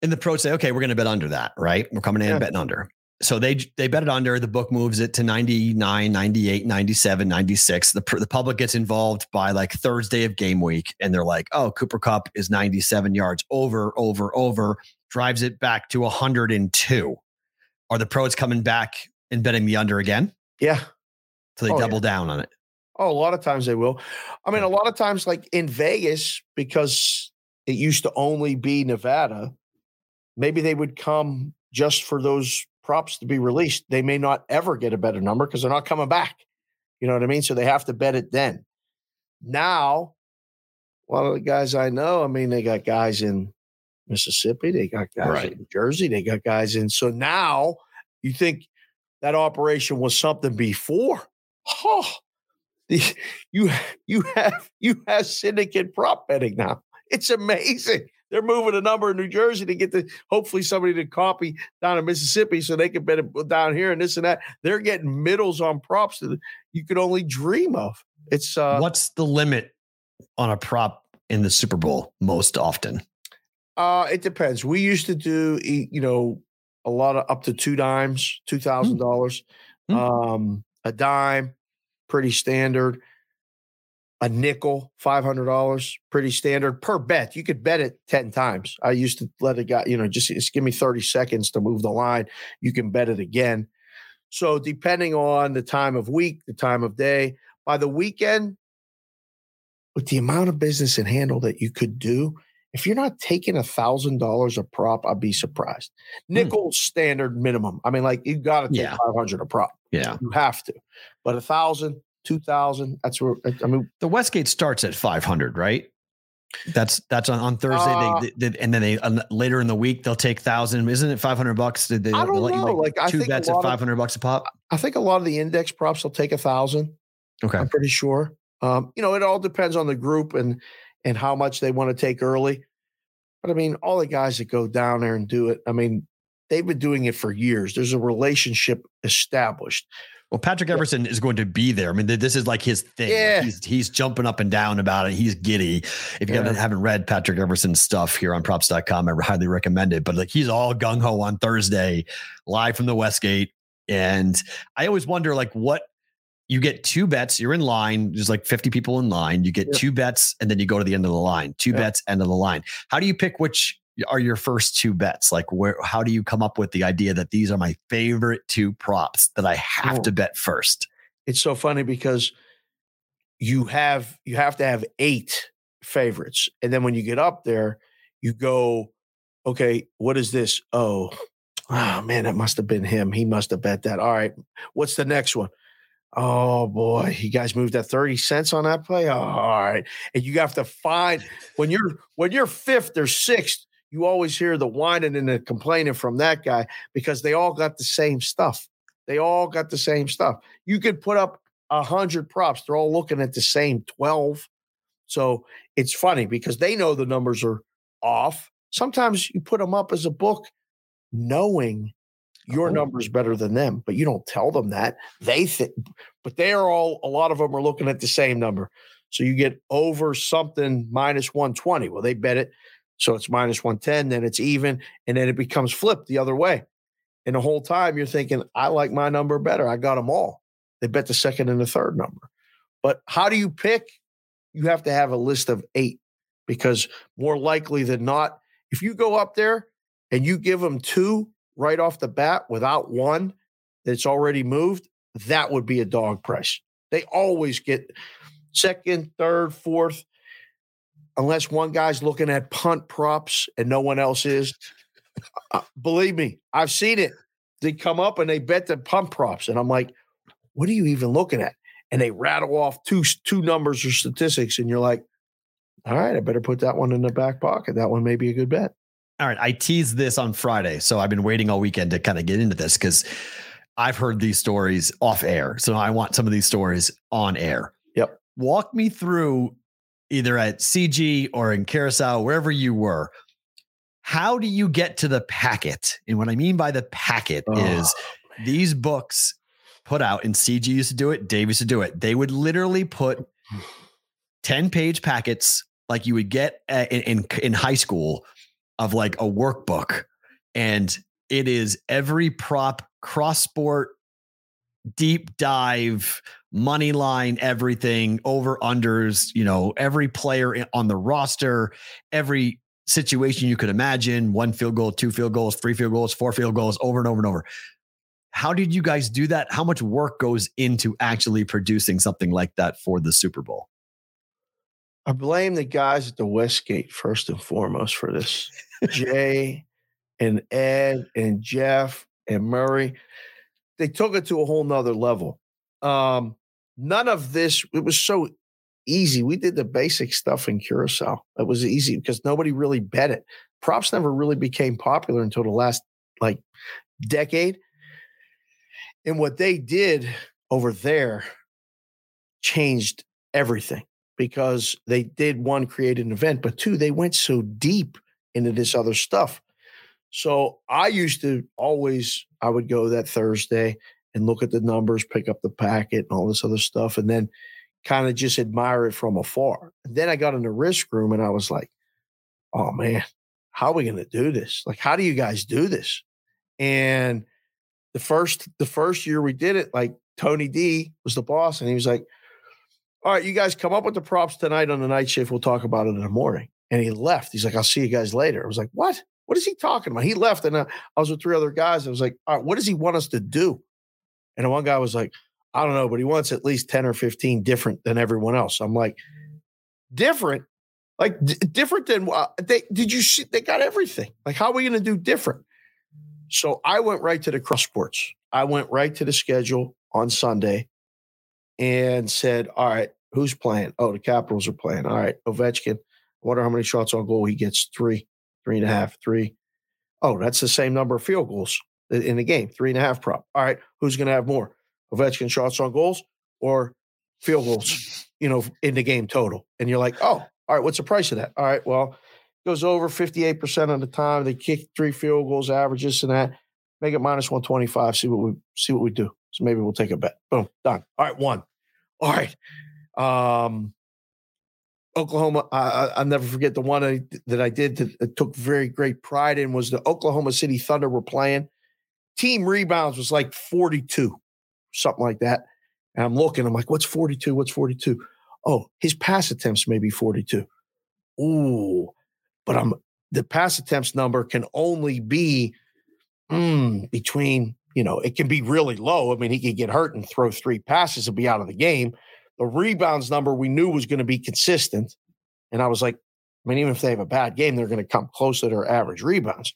And the pros say, okay, we're going to bet under that, right? We're coming in Yeah. and betting under. So they they bet it under. The book moves it to 99, 98, 97, 96. The, the public gets involved by like Thursday of game week. And they're like, oh, Cooper Kupp is 97 yards over, over, over, drives it back to 102. Are the pros coming back and betting the under again? Yeah. So they Oh, yeah. double down on it. Oh, a lot of times they will. I mean, a lot of times, like in Vegas, because it used to only be Nevada, maybe they would come just for those props to be released. They may not ever get a better number because they're not coming back. You know what I mean? So they have to bet it then. Now, a lot of the guys I know, I mean, they got guys in Mississippi, they got guys Right. in Jersey, they got guys in. So now you think that operation was something before. Oh, you you have you have syndicate prop betting now. It's amazing. They're moving a number in New Jersey to get the hopefully somebody to copy down in Mississippi so they can bet it down here and this and that. They're getting middles on props that you could only dream of. It's uh what's the limit on a prop in the Super Bowl most often? Uh it depends. We used to do you know a lot of up to two dimes, two thousand dollars. Mm. Um a dime, pretty standard a nickel, five hundred dollars, pretty standard per bet. You could bet it ten times. I used to let a guy, you know, just, just give me thirty seconds to move the line. You can bet it again. So depending on the time of week, the time of day, by the weekend, with the amount of business and handle that you could do, if you're not taking a thousand dollars a prop, I'd be surprised. Hmm. Nickel standard minimum. I mean, like you got to take yeah. five hundred a prop. Yeah, you have to. But a thousand, two thousand. That's where I mean the Westgate starts at five hundred, right? That's that's on, on Thursday. Uh, they, they, and then they uh, later in the week they'll take thousand. Isn't it five hundred bucks? Did they, I don't know. like, two bets at five hundred bucks a pop? I think a lot of the index props will take a thousand. Okay, I'm pretty sure. Um, you know, it all depends on the group and and how much they want to take early. But I mean, all the guys that go down there and do it, I mean, they've been doing it for years. There's a relationship established. Well, Patrick Everson yeah. is going to be there. I mean, this is like his thing. Yeah. He's, he's jumping up and down about it. He's giddy. If you yeah. haven't, haven't read Patrick Everson's stuff here on props.com, I highly recommend it. But like he's all gung ho on Thursday, live from the Westgate. And I always wonder, like, what you get two bets, you're in line, there's like 50 people in line. You get two bets, and then you go to the end of the line. Two bets, end of the line. How do you pick which are your first two bets? Like where how do you come up with the idea that these are my favorite two props that I have oh. to bet first? It's so funny because you have you have to have eight favorites. And then when you get up there, you go, okay, what is this? Oh, oh man, that must have been him. He must have bet that. All right. What's the next one? Oh boy, you guys moved that 30 cents on that play. Oh, all right. And you have to find when you're when you're fifth or sixth, you always hear the whining and the complaining from that guy because they all got the same stuff. They all got the same stuff. You could put up a hundred props; they're all looking at the same twelve. So it's funny because they know the numbers are off. Sometimes you put them up as a book, knowing your oh. numbers better than them, but you don't tell them that. They think, but they are all. A lot of them are looking at the same number. So you get over something minus 120. Well, they bet it so it's minus 110, then it's even, and then it becomes flipped the other way. And the whole time you're thinking, I like my number better. I got them all. They bet the second and the third number. But how do you pick? You have to have a list of eight because more likely than not, if you go up there and you give them two right off the bat without one that's already moved, that would be a dog price. They always get second, third, fourth unless one guy's looking at punt props and no one else is. Uh, believe me, I've seen it. They come up and they bet the punt props, and I'm like, "What are you even looking at?" And they rattle off two two numbers or statistics, and you're like, "All right, I better put that one in the back pocket. That one may be a good bet." All right, I teased this on Friday, so I've been waiting all weekend to kind of get into this because I've heard these stories off air. So I want some of these stories on air. Yep. Walk me through either at CG or in Carousel, wherever you were, how do you get to the packet? And what I mean by the packet oh, is man. these books put out, and CG used to do it, Dave used to do it. They would literally put 10 page packets like you would get uh, in, in, in high school of like a workbook. And it is every prop, cross sport, deep dive, money line, everything, over unders, you know, every player on the roster, every situation you could imagine one field goal, two field goals, three field goals, four field goals, over and over and over. How did you guys do that? How much work goes into actually producing something like that for the Super Bowl? I blame the guys at the Westgate first and foremost for this. Jay and Ed and Jeff and Murray they took it to a whole nother level. Um, none of this, it was so easy. We did the basic stuff in Curacao. It was easy because nobody really bet it. Props never really became popular until the last like decade. And what they did over there changed everything because they did one create an event, but two, they went so deep into this other stuff. So I used to always, I would go that Thursday and look at the numbers, pick up the packet and all this other stuff, and then kind of just admire it from afar. And then I got in the risk room and I was like, oh man, how are we going to do this? Like, how do you guys do this? And the first, the first year we did it, like Tony D was the boss, and he was like, all right, you guys come up with the props tonight on the night shift. We'll talk about it in the morning. And he left. He's like, I'll see you guys later. I was like, what? What is he talking about? He left. And uh, I was with three other guys. I was like, all right, what does he want us to do? And one guy was like, I don't know, but he wants at least 10 or 15 different than everyone else. I'm like, different? Like d- different than uh, they did you see they got everything. Like, how are we going to do different? So I went right to the cross sports. I went right to the schedule on Sunday and said, All right, who's playing? Oh, the Capitals are playing. All right, Ovechkin. I wonder how many shots on goal he gets. Three, three and a half, three. Oh, that's the same number of field goals in the game. Three and a half prop. All right, who's going to have more? Ovechkin shots on goals or field goals, you know, in the game total. And you're like, oh, all right, what's the price of that? All right, well, it goes over 58% of the time. They kick three field goals, averages and that. Make it minus 125. See what we see what we do. So maybe we'll take a bet. Boom, done. All right, one. All right. Um, Oklahoma, I, will never forget the one I, that I did that took very great pride in was the Oklahoma City Thunder were playing. Team rebounds was like 42, something like that. And I'm looking, I'm like, what's 42? What's 42? Oh, his pass attempts may be 42. Ooh, but I'm the pass attempts number can only be mm, between, you know, it can be really low. I mean, he could get hurt and throw three passes and be out of the game. The rebounds number we knew was going to be consistent. And I was like, I mean, even if they have a bad game, they're going to come close to their average rebounds.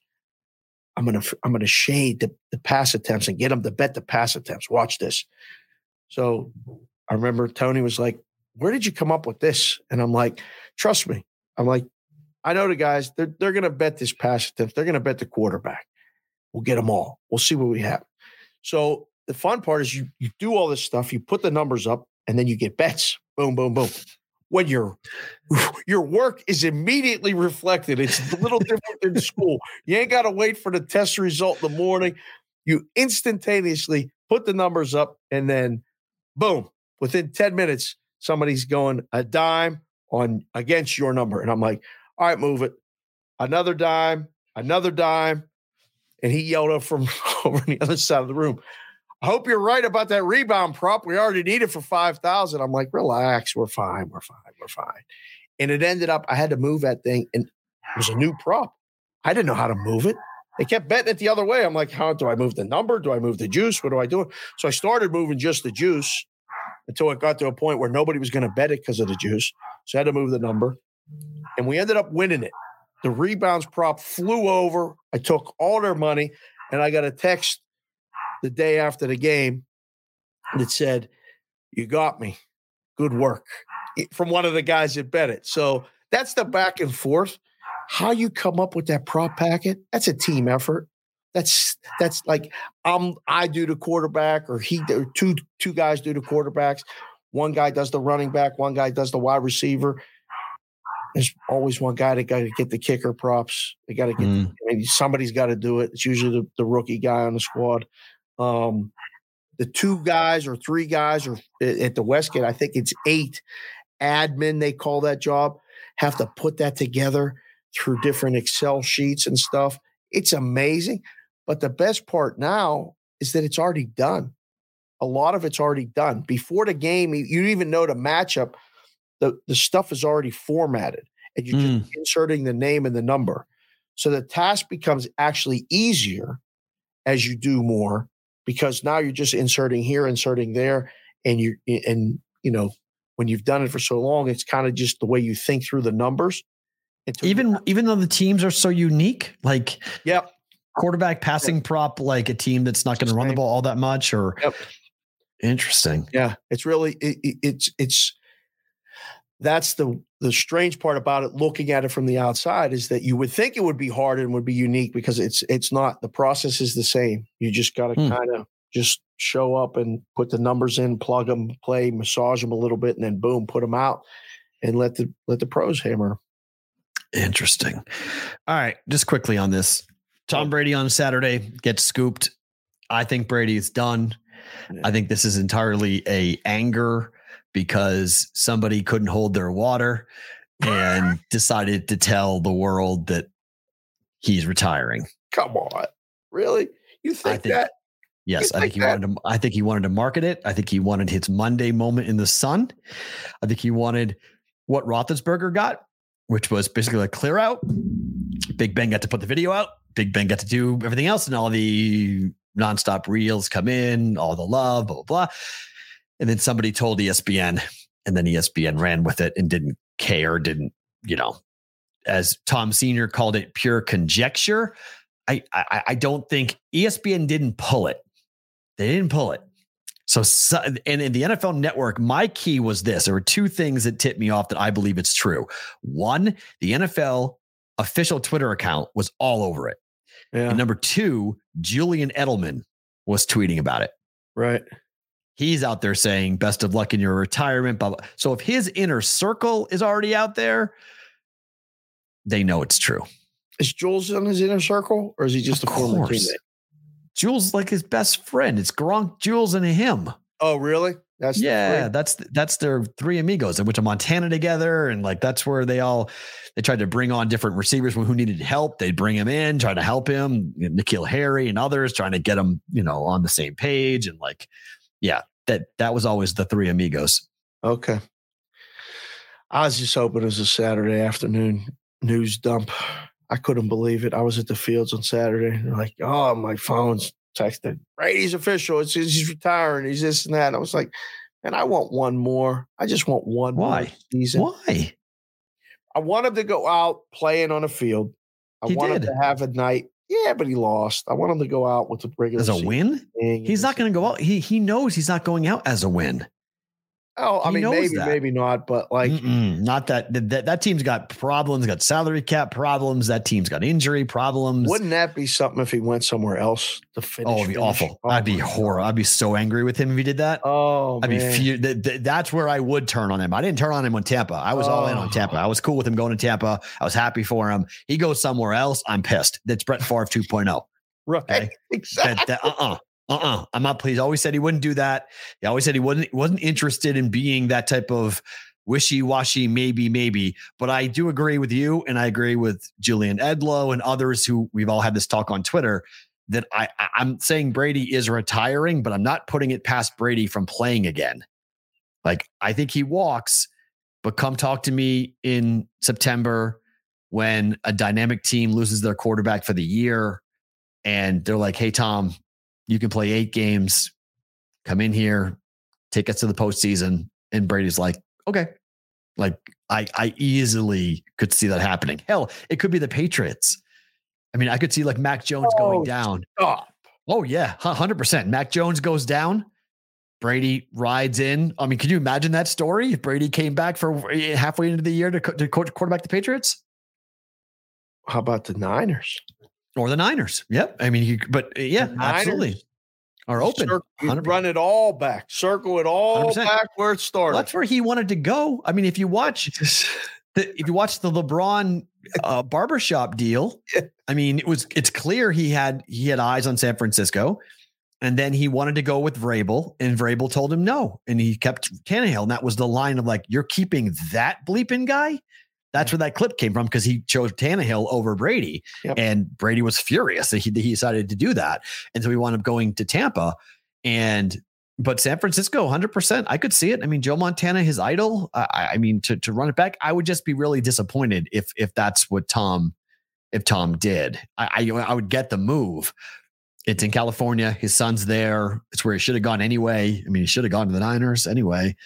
I'm gonna I'm gonna shade the, the pass attempts and get them to bet the pass attempts. Watch this. So I remember Tony was like, "Where did you come up with this?" And I'm like, "Trust me." I'm like, "I know the guys. They're they're gonna bet this pass attempt. They're gonna bet the quarterback. We'll get them all. We'll see what we have." So the fun part is you you do all this stuff. You put the numbers up, and then you get bets. Boom, boom, boom when your your work is immediately reflected. It's a little different than school. You ain't got to wait for the test result in the morning. You instantaneously put the numbers up, and then boom, within 10 minutes, somebody's going a dime on against your number. And I'm like, all right, move it. Another dime, another dime. And he yelled up from over on the other side of the room. I hope you're right about that rebound prop. We already need it for 5,000. I'm like, relax. We're fine. We're fine. We're fine. And it ended up, I had to move that thing and it was a new prop. I didn't know how to move it. They kept betting it the other way. I'm like, how do I move the number? Do I move the juice? What do I do? So I started moving just the juice until it got to a point where nobody was going to bet it because of the juice. So I had to move the number. And we ended up winning it. The rebounds prop flew over. I took all their money and I got a text the day after the game that said, You got me. Good work from one of the guys that bet it. So that's the back and forth. How you come up with that prop packet, that's a team effort. That's that's like um I do the quarterback or he or two two guys do the quarterbacks. One guy does the running back, one guy does the wide receiver. There's always one guy that got to get the kicker props. They got to get mm. I mean, somebody's got to do it. It's usually the, the rookie guy on the squad. Um, the two guys or three guys or at the Westgate, I think it's eight admin, they call that job, have to put that together through different Excel sheets and stuff. It's amazing. But the best part now is that it's already done. A lot of it's already done. Before the game, you even know the matchup, the, the stuff is already formatted and you're mm. just inserting the name and the number. So the task becomes actually easier as you do more because now you're just inserting here, inserting there, and you and you know when you've done it for so long, it's kind of just the way you think through the numbers. Even even though the teams are so unique, like yeah, quarterback passing yep. prop, like a team that's not going to run the ball all that much, or yep. interesting. Yeah, it's really it, it, it's it's that's the the strange part about it looking at it from the outside is that you would think it would be hard and would be unique because it's it's not the process is the same you just got to hmm. kind of just show up and put the numbers in, plug them, play, massage them a little bit, and then boom, put them out, and let the let the pros hammer. Interesting. All right, just quickly on this. Tom Brady on Saturday gets scooped. I think Brady is done. Yeah. I think this is entirely a anger because somebody couldn't hold their water and decided to tell the world that he's retiring. Come on, really? You think, think- that? Yes, I think think he that- wanted to. I think he wanted to market it. I think he wanted his Monday moment in the sun. I think he wanted what Roethlisberger got, which was basically a clear out. Big Ben got to put the video out. Big Ben got to do everything else, and all the nonstop reels come in, all the love, blah blah blah. And then somebody told ESPN, and then ESPN ran with it and didn't care, didn't you know? As Tom Senior called it, pure conjecture. I, I I don't think ESPN didn't pull it. They didn't pull it. So, so and in the NFL network, my key was this. There were two things that tipped me off that I believe it's true. One, the NFL official Twitter account was all over it. Yeah, And number two, Julian Edelman was tweeting about it. right. He's out there saying, best of luck in your retirement. Blah, blah. So if his inner circle is already out there, they know it's true. Is Jules in his inner circle, or is he just Of a former course. teammate? Jules is like his best friend. It's Gronk, Jules, and him. Oh, really? That's yeah, that's that's their three amigos. They went to Montana together, and like that's where they all they tried to bring on different receivers who needed help. They'd bring him in, try to help him. Nikhil Harry and others trying to get him, you know, on the same page. And like, yeah, that that was always the three amigos. Okay. I was just hoping it was a Saturday afternoon news dump. I couldn't believe it. I was at the fields on Saturday. And like, oh, my phone's texted. Brady's official. It's he's retiring. He's this and that. And I was like, and I want one more. I just want one more Why? season. Why? I want him to go out playing on a field. I He want did. him to have a night. Yeah, but he lost. I want him to go out with the regular As a win? He's not going to go out. He he knows he's not going out as a win. Oh, I he mean, maybe, that. maybe not. But like, Mm-mm, not that, that that team's got problems, got salary cap problems. That team's got injury problems. Wouldn't that be something if he went somewhere else to finish? oh, it'd be finish? awful. Oh I'd be oh, my horrible. I'd be so angry with him if he did that. Oh, I'd be man. Th- th- that's where I would turn on him. I didn't turn on him on Tampa. I was all in on oh. Tampa. Oh. I was cool with him going to Tampa. I was happy for him. He goes somewhere else. I'm pissed. That's Brett Favre 2.0. right? okay. Exactly. That, that, uh-uh. Uh-uh. I'm not pleased. Always said he wouldn't do that. He always said he wasn't wasn't interested in being that type of wishy-washy, maybe, maybe. But I do agree with you, and I agree with Julian Edelman and others who we've all had this talk on Twitter. That I, I I'm saying Brady is retiring, but I'm not putting it past Brady from playing again. Like I think he walks, but come talk to me in September when a dynamic team loses their quarterback for the year and they're like, "Hey Tom, you can play eight games. Come in here, take us to the postseason." And Brady's like, "Okay." Like I, I easily could see that happening. Hell, it could be the Patriots. I mean, I could see like Mac Jones Oh, going down. Stop. Oh yeah, hundred percent. Mac Jones goes down. Brady rides in. I mean, can you imagine that story? If Brady came back for eh, halfway into the year to, to quarterback the Patriots How about the Niners? Or the Niners? Yep. I mean, you, but uh, yeah, Niners absolutely. Are open. Cir- you 100%. run it all back, circle it all 100%. back where it started. Well, that's where he wanted to go. I mean, if you watch the, if you watch the LeBron uh, barbershop deal, I mean, it was it's clear he had he had eyes on San Francisco, and then he wanted to go with Vrabel, and Vrabel told him no, and he kept Tannehill, and that was the line of like, "You're keeping that bleeping guy." That's where that clip came from because he chose Tannehill over Brady, Yep. and Brady was furious that he, he decided to do that, and so he wound up going to Tampa, and but San Francisco, 100%. I could see it. I mean, Joe Montana, his idol. I, I mean, to, to run it back, I would just be really disappointed if if that's what Tom, if Tom did. I I, I would get the move. It's in California. His son's there. It's where he should have gone anyway. I mean, he should have gone to the Niners anyway.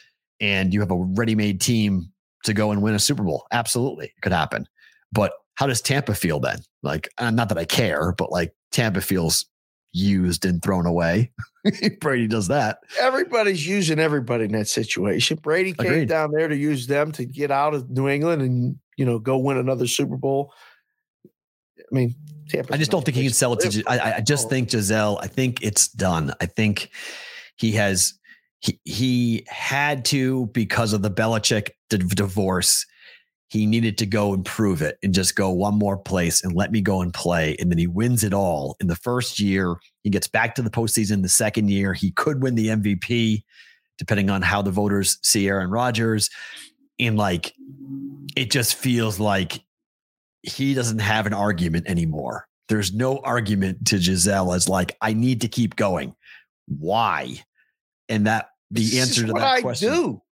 And you have a ready-made team to go and win a Super Bowl. Absolutely, it could happen. But how does Tampa feel then? Like, uh, not that I care, but like Tampa feels used and thrown away. Brady does that. Everybody's using everybody in that situation. Brady came Agreed. down there to use them to get out of New England and you know go win another Super Bowl. I mean, Tampa's I just don't think he can sell it to. I, I just Oh. think Gisele. I think it's done. I think he has. He he had to because of the Belichick divorce. He needed to go and prove it and just go one more place and let me go and play. And then he wins it all in the first year. He gets back to the postseason the second year. He could win the MVP, depending on how the voters see Aaron Rodgers. And like, it just feels like he doesn't have an argument anymore. There's no argument to Gisele as like, I need to keep going. Why? And that the answer to that I question. do.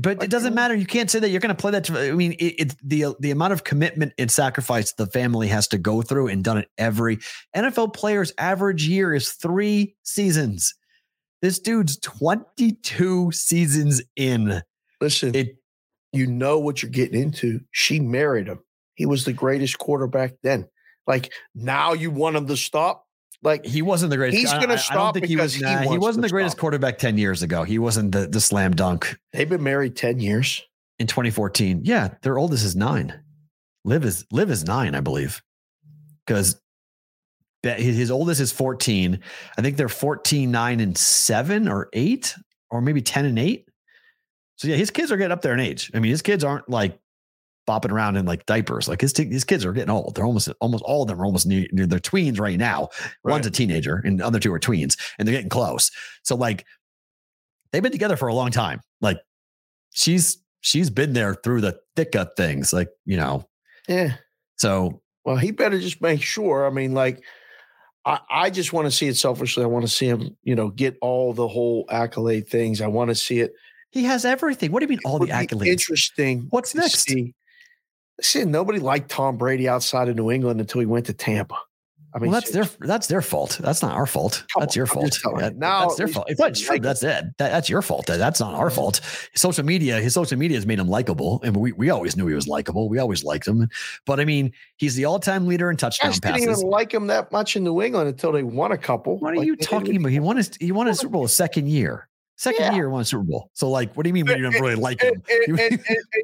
But Like, it doesn't matter. You can't say that you're going to play that. To, I mean, it, it's the the amount of commitment and sacrifice the family has to go through and done it every NFL player's average year is three seasons. This dude's 22 seasons in. Listen, It you know what you're getting into. She married him. He was the greatest quarterback then. Like now you want him to stop. Like he wasn't the greatest. He's I don't stop think he because was, he, nah, he wasn't to the greatest stop. quarterback 10 years ago. He wasn't the the slam dunk they've been married 10 years. in 2014. Yeah, their oldest is nine. Live is Liv is nine, I believe, because his oldest is 14. I think they're 14, nine, and seven or eight, or maybe 10 and eight. So yeah, his kids are getting up there in age. I mean, his kids aren't like bopping around in like diapers. Like his his kids are getting old. They're almost almost all of them are almost near, near they're tweens right now. One's a teenager, and the other two are tweens, and they're getting close. So like they've been together for a long time. Like she's she's been there through the thick of things. Like you know, Yeah. so Well, he better just make sure. I mean, like, I, I just want to see it selfishly. I want to see him, you know, get all the whole accolade things. I want to see it. he has everything. What do you mean all the accolades? Interesting. What's next? See. See, nobody liked Tom Brady outside of New England until he went to Tampa. I mean, well, that's their that's their fault. That's not our fault. Come that's on, your fault. That- Now, that's their fault. If that's true, that's it. That, that's your fault. That- That's not our mm-hmm. fault. Social media, his social media has made him likable, and we we always knew he was likable. We always liked him. But I mean, he's the all time leader in touchdown guys didn't even like him that much in New England until they won a couple. What are Like, you talking about? He won his he won a Super Bowl a second year. Second Yeah. year won a Super Bowl. So like, what do you mean we don't really like him? You-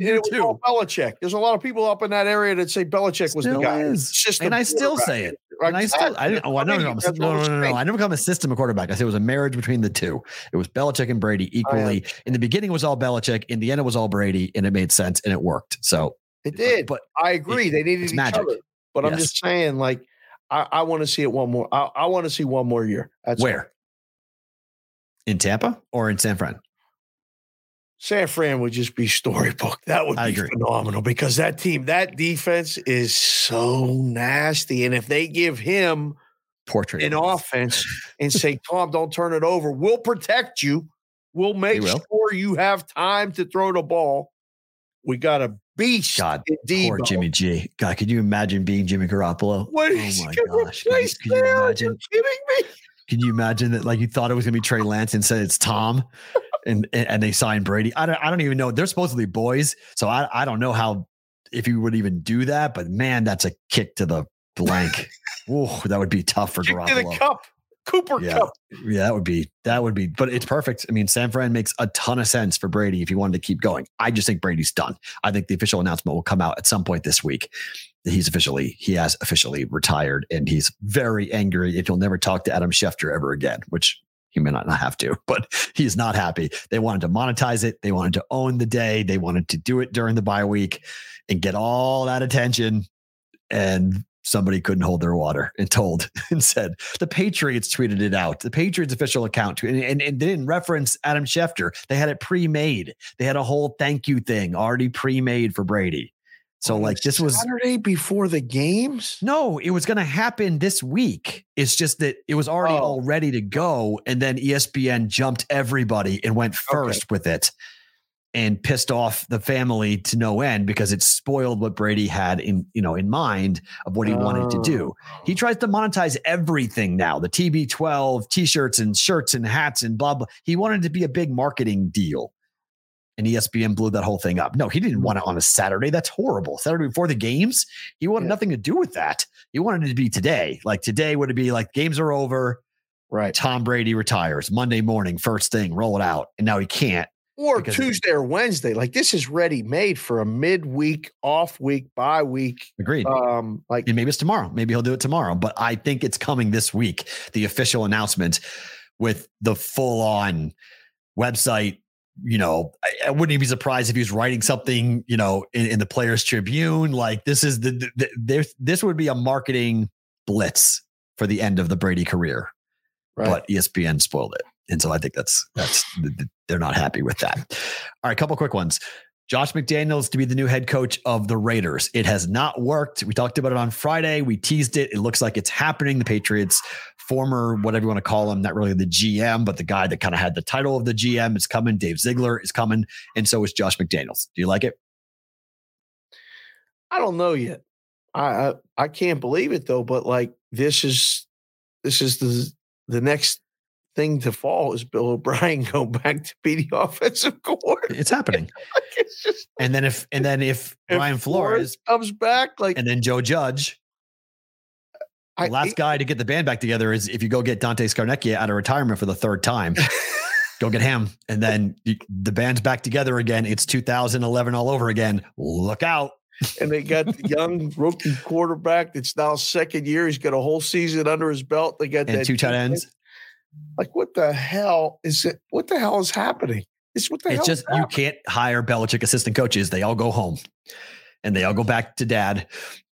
you it was all Belichick. There's a lot of people up in that area that say Belichick was the guy. System And I still say it. Right, And I still, I didn't, oh, I That's never what become a, no, no, no, no. I never become a system of quarterback. I said it was a marriage between the two. It was Belichick and Brady equally. In the beginning, it was all Belichick. In the end, it was all Brady, and it made sense and it worked. So It did. but I agree. they needed each magic. other. But I'm just saying, like, I, I want to see it one more. I, I want to see one more year. That's where in Tampa or in San Fran? San Fran would just be storybook. That would I be agree. phenomenal because that team, that defense is so nasty. And if they give him Portrait an offense and say, Tom, don't turn it over, we'll protect you. We'll make sure you have time to throw the ball. We got a beast God, Poor Jimmy G. God, could you imagine being Jimmy Garoppolo? What oh is my he gonna gosh! Can you, now? Are imagine? you kidding me? Can you imagine that? Like you thought it was gonna be Trey Lance and said it's Tom, and and, they signed Brady. I don't I don't even know. They're supposedly boys, so I I don't know how if you would even do that. But man, that's a kick to the blank. Whoa, that would be tough for Kick to Garoppolo. the cup. Cooper Yeah. Cup. Yeah, that would be that would be, but it's perfect. I mean, San Fran makes a ton of sense for Brady if he wanted to keep going. I just think Brady's done. I think the official announcement will come out at some point this week. He's officially, he has officially retired, and he's very angry. If he'll never talk to Adam Schefter ever again, which he may not have to, but he's not happy. They wanted to monetize it. They wanted to own the day. They wanted to do it during the bye week and get all that attention. And somebody couldn't hold their water and told and said the Patriots tweeted it out. The Patriots official account and, and, and they didn't reference Adam Schefter. They had it pre-made. They had a whole thank you thing already pre-made for Brady. So On like this was Saturday before the games. no, it was going to happen this week. It's just that it was already Oh. all ready to go, and then ESPN jumped everybody and went first with it, and pissed off the family to no end because it spoiled what Brady had in you know in mind of what he wanted to do. He oh. tries to monetize everything now: the TB12 T-shirts and shirts and hats and blah blah. He wanted to be a big marketing deal. And ESPN blew that whole thing up. No, he didn't want it on a Saturday. That's horrible. Saturday before the games, he wanted Yeah. nothing to do with that. He wanted it to be today. Like today would it be like games are over. Right. Tom Brady retires Monday morning, first thing, roll it out. And now he can't. or Tuesday or Wednesday. Like this is ready made for a midweek, off week, bye week. Agreed. Um, like and maybe it's tomorrow. Maybe he'll do it tomorrow. But I think it's coming this week. The official announcement with the full on website. You know, I, I wouldn't even be surprised if he was writing something. You know, in, in the Players Tribune. Like this is the, the, the this this would be a marketing blitz for the end of the Brady career. right. But ESPN spoiled it, and so I think that's that's they're not happy with that. All right, couple quick ones. Josh McDaniels to be the new head coach of the Raiders. It has not worked. We talked about it on Friday. We teased it. It looks like it's happening. The Patriots, former, whatever you want to call him, not really the GM, but the guy that kind of had the title of the GM is coming. Dave Ziegler is coming. And so is Josh McDaniels. Do you like it? I don't know yet. I, I I can't believe it though. But like this is this is the the next thing to fall is Bill O'Brien go back to be the offensive coordinator. It's happening. Like, it's just And then if and then if if Brian Flores comes back, like and then Joe Judge, I, last guy to get the band back together is if you go get Dante Scarnecchia out of retirement for the third time. go get him. And then you, the band's back together again. It's 2011 all over again. Look out. and they got the young rookie quarterback that's now second year. He's got a whole season under his belt. They got And that two tight ends. Like what the hell is it? What the hell is happening? It's what the It's hell just is you can't hire Belichick assistant coaches. They all go home and they all go back to dad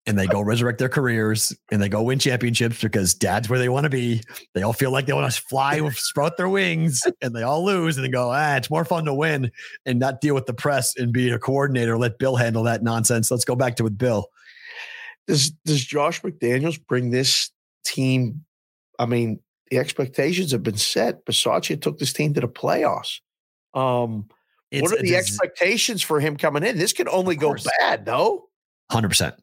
and they go resurrect their careers and they go win championships because dad's where they want to be. They all feel like they want to fly with sprout their wings and they all lose and they go, ah, it's more fun to win and not deal with the press and be a coordinator. Let Bill handle that nonsense. Let's go back to with Bill. Does does Josh McDaniels bring this team? I mean, the expectations have been set. Bisaccia took this team to the playoffs. Um, what are the expectations for him coming in? This could only go bad, no? Hundred percent.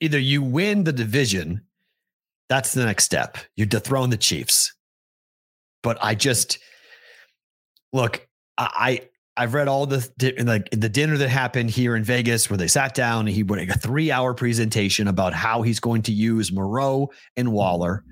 Either you win the division, that's the next step. You dethrone the Chiefs. But I just look. I, I I've read all the like the dinner that happened here in Vegas where they sat down and he went a three hour presentation about how he's going to use Moreau and Waller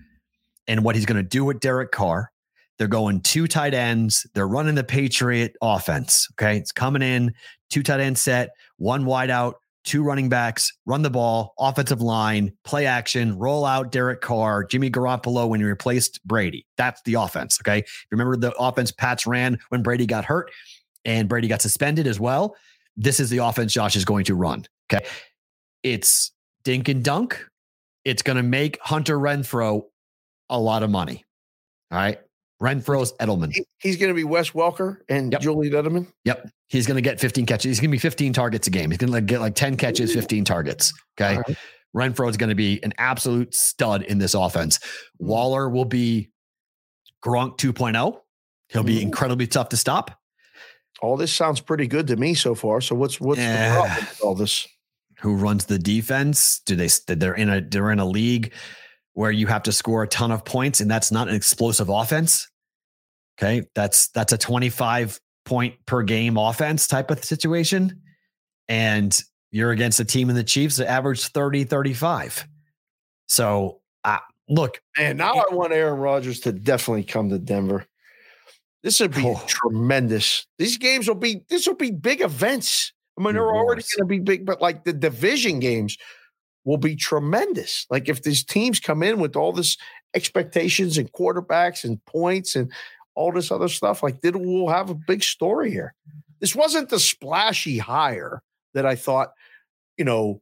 and what he's going to do with Derek Carr. They're going two tight ends. They're running the Patriot offense. Okay. It's coming in, two tight end set, one wide out, two running backs, run the ball, offensive line, play action, roll out Derek Carr, Jimmy Garoppolo when he replaced Brady. That's the offense. Okay. Remember the offense Pats ran when Brady got hurt and Brady got suspended as well. This is the offense Josh is going to run. Okay. It's dink and dunk. It's going to make Hunter Renfrow a lot of money. All right. Renfrow's Edelman. He- he's going to be Wes Welker and Yep. Julian Edelman. Yep. He's going to get 15 catches. He's going to be 15 targets a game. He's going to get like 10 catches, 15 targets. Okay. Right. Renfrow is going to be an absolute stud in this offense. Hmm. Waller will be Gronk 2.0. He'll be incredibly tough to stop. All this sounds pretty good to me so far. So what's what's Yeah. the problem with all this? Who runs the defense? Do they they're in a they're in a league where you have to score a ton of points and that's not an explosive offense? Okay. That's that's a 25 point per game offense type of situation. And you're against a team in the Chiefs that average 30, 35. So uh, look, And now I want Aaron Rodgers to definitely come to Denver. This would be Oh. tremendous. These games will be this will be big events. I mean, they're already going to be big, but like the division games will be tremendous. Like if these teams come in with all this expectations and quarterbacks and points and all this other stuff, like then we'll have a big story here. This wasn't the splashy hire that I thought, you know,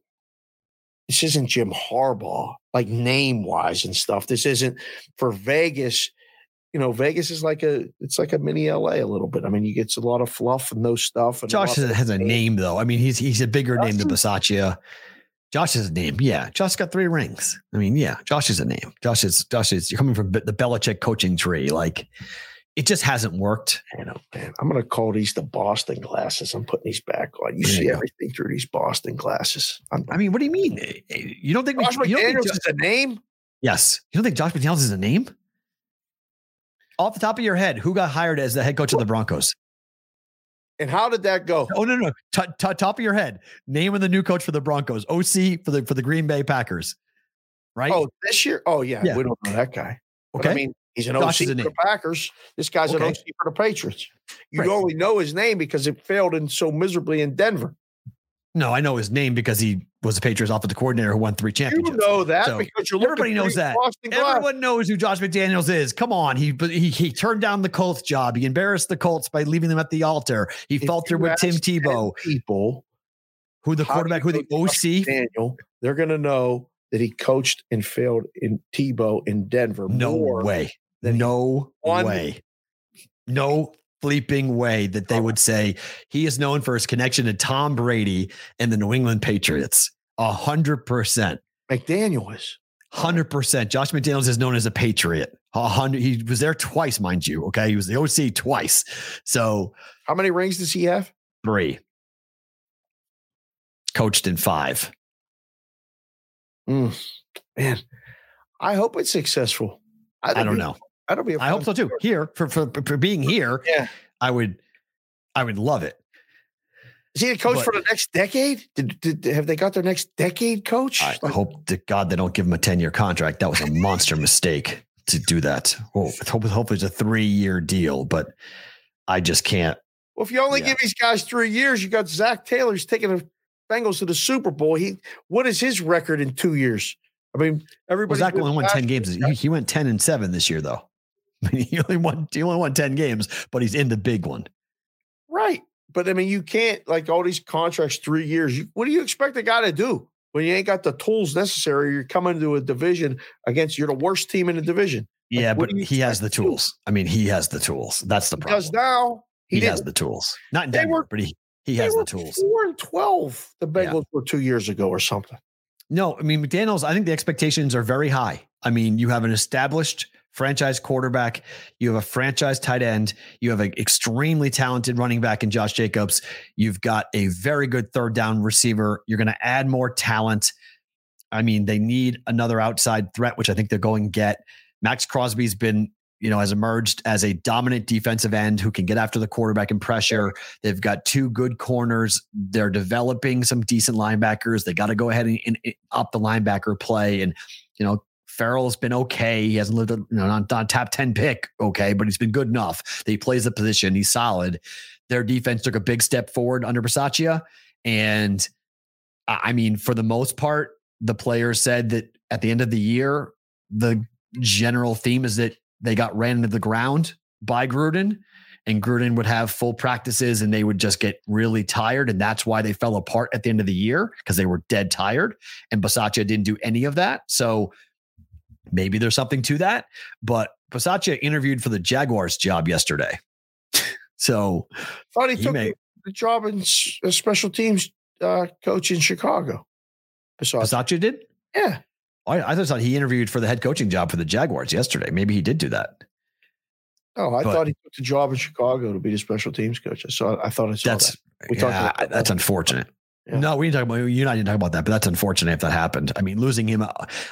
this isn't Jim Harbaugh, like name wise and stuff. This isn't for Vegas. You know, Vegas is like a it's like a mini LA a little bit. I mean, you get a lot of fluff and no stuff. And Josh lot has, has a name though. I mean, he's he's a bigger name than Josh Bisaccia. Josh is a name. Yeah. Josh got three rings. I mean, yeah, Josh is a name. Josh is Josh is you're coming from the Belichick coaching tree. Like it just hasn't worked. You know, man, I'm gonna call these the Boston glasses. I'm putting these back on. You There see you everything through these Boston glasses. I'm, I mean, what do you mean? Eh, eh, You don't think, Josh you don't think McDaniels is a name. yes, you don't think Josh McDaniels is a name? Off the top of your head, who got hired as the head coach of the Broncos? And how did that go? Oh no, no, T- t- top of your head, name of the new coach for the Broncos, OC for the for the Green Bay Packers, right? Oh, this year? Oh, yeah. Yeah. We don't know that guy. But okay. I mean, He's an Josh OC for the. Packers. This guy's an Okay. OC for the Patriots. You Right. only know his name because it failed in so miserably in Denver. No, I know his name because he was a Patriots offensive coordinator who won three championships. You know that So, because you're everybody knows that. Everyone knows who Josh McDaniels is. Come on, he he he turned down the Colts job. He embarrassed the Colts by leaving them at the altar. He If faltered you with Tim Tebow, People, who the quarterback, who the OC. Daniel, they're going to know that he coached and failed in Tebow in Denver. No way. No way. No bleeping way that they would say he is known for his connection to Tom Brady and the New England Patriots. A hundred percent. McDaniels is. Hundred percent. Josh McDaniels is known as a patriot. A hundred. He was there twice, mind you. Okay, he was the OC twice. So How many rings does he have? three. Coached in five. Mm, man, I hope it's successful. I don't know. I don't be. a I hope so too. Here for for, for being here, Yeah. I would, I would love it. Is he a coach But- for the next decade? Did, did have they got their next decade coach? I Like, hope to God they don't give him a 10 year contract. That was a monster mistake to do that. Well, hope, hopefully it's a three year deal, but I just can't. well, if you only yeah. give these guys three years, you got Zac Taylor. He's taking the Bengals to the Super Bowl. He what is his record in two years? I mean, Well, everybody. Zac only won 10 games. He, he went 10 and seven this year, though. He only won, he only won 10 games, but he's in the big one. Right. But I mean, you can't like all these contracts, three years. You, what do you expect a guy to do when you ain't got the tools necessary? You're coming to a division against you're the worst team in the division. Yeah, what but he has the expect to do? tools. I mean, he has the tools. That's the problem. Because now he he, has the tools. Not in Denver, were- but he, he has the tools. Four and twelve. The Yeah. Bengals were two years ago or something. No, I mean, McDaniels, I think the expectations are very high. I mean, you have an established franchise quarterback, you have a franchise tight end, you have an extremely talented running back in Josh Jacobs, you've got a very good third down receiver. You're going to add more talent. I mean, they need another outside threat, which I think they're going to get. Maxx Crosby's been, you know, has emerged as a dominant defensive end who can get after the quarterback and pressure. They've got two good corners. They're developing some decent linebackers. They got to go ahead and, and- and up the linebacker play. And, you know, Ferrell's been okay. He hasn't lived, you know, not, not top 10 pick, okay, but he's been good enough. that He plays the position. He's solid. Their defense took a big step forward under Bisaccia. And I I mean, for the most part, the players said that at the end of the year, the general theme is that they got ran into the ground by Gruden and Gruden would have full practices and they would just get really tired. And that's why they fell apart at the end of the year because they were dead tired. And Bisaccia didn't do any of that. So maybe there's something to that. But Bisaccia interviewed for the Jaguars job yesterday. so Thought he, He took may- the, job in a special teams uh, coach in Chicago. Bisaccia did? yeah, I, I just thought he interviewed for the head coaching job for the Jaguars yesterday. Maybe he did do that. Oh, I But- thought he took the job in Chicago to be the special teams coach. I saw. I thought I saw That's that. We talked yeah, about that. that's unfortunate. Yeah. No, we didn't talk about you and I didn't talk about that, but that's unfortunate if that happened. I mean, losing him,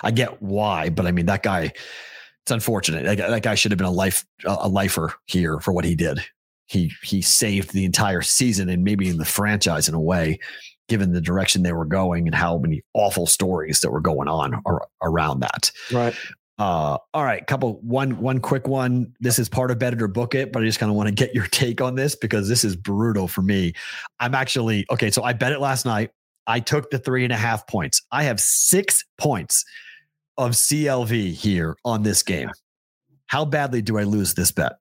I get why, but I mean that guy, it's unfortunate. That, guy- that guy should have been a life a lifer here for what he did. He he saved the entire season and maybe in the franchise in a way, given the direction they were going and how many awful stories that were going on around that. Right. Uh, all right, couple one one quick one. This is part of Bet It or Book It, but I just kind of want to get your take on this because this is brutal for me. I'm actually okay. So I bet it last night. I took the three and a half points. I have six points of CLV here on this game. How badly do I lose this bet?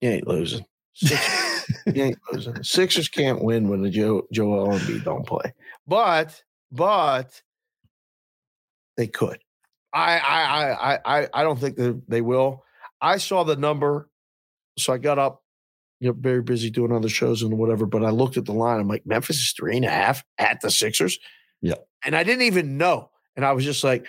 You ain't losing. Six, you ain't losing. Sixers can't win when the Joe Joel Embiid don't play, but but they could. I I I I I- don't think that they will. I saw the number, so I got up. You know, very busy doing other shows and whatever. But I looked at the line. I'm like, Memphis is three and a half at the Sixers. Yeah. and I didn't even know. And I was just like,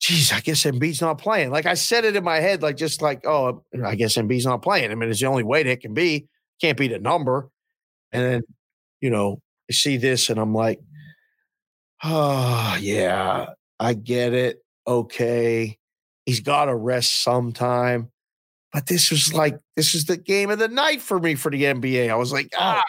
geez, I guess Embiid's not playing. Like I said it in my head, like just like, oh, I guess Embiid's not playing. I mean, it's the only way that it can be. Can't be the number. And then, you know, I see this and I'm like, oh yeah, I get it. Okay. He's got to rest sometime. But this was like, this is the game of the night for me for the NBA. I was like, ah,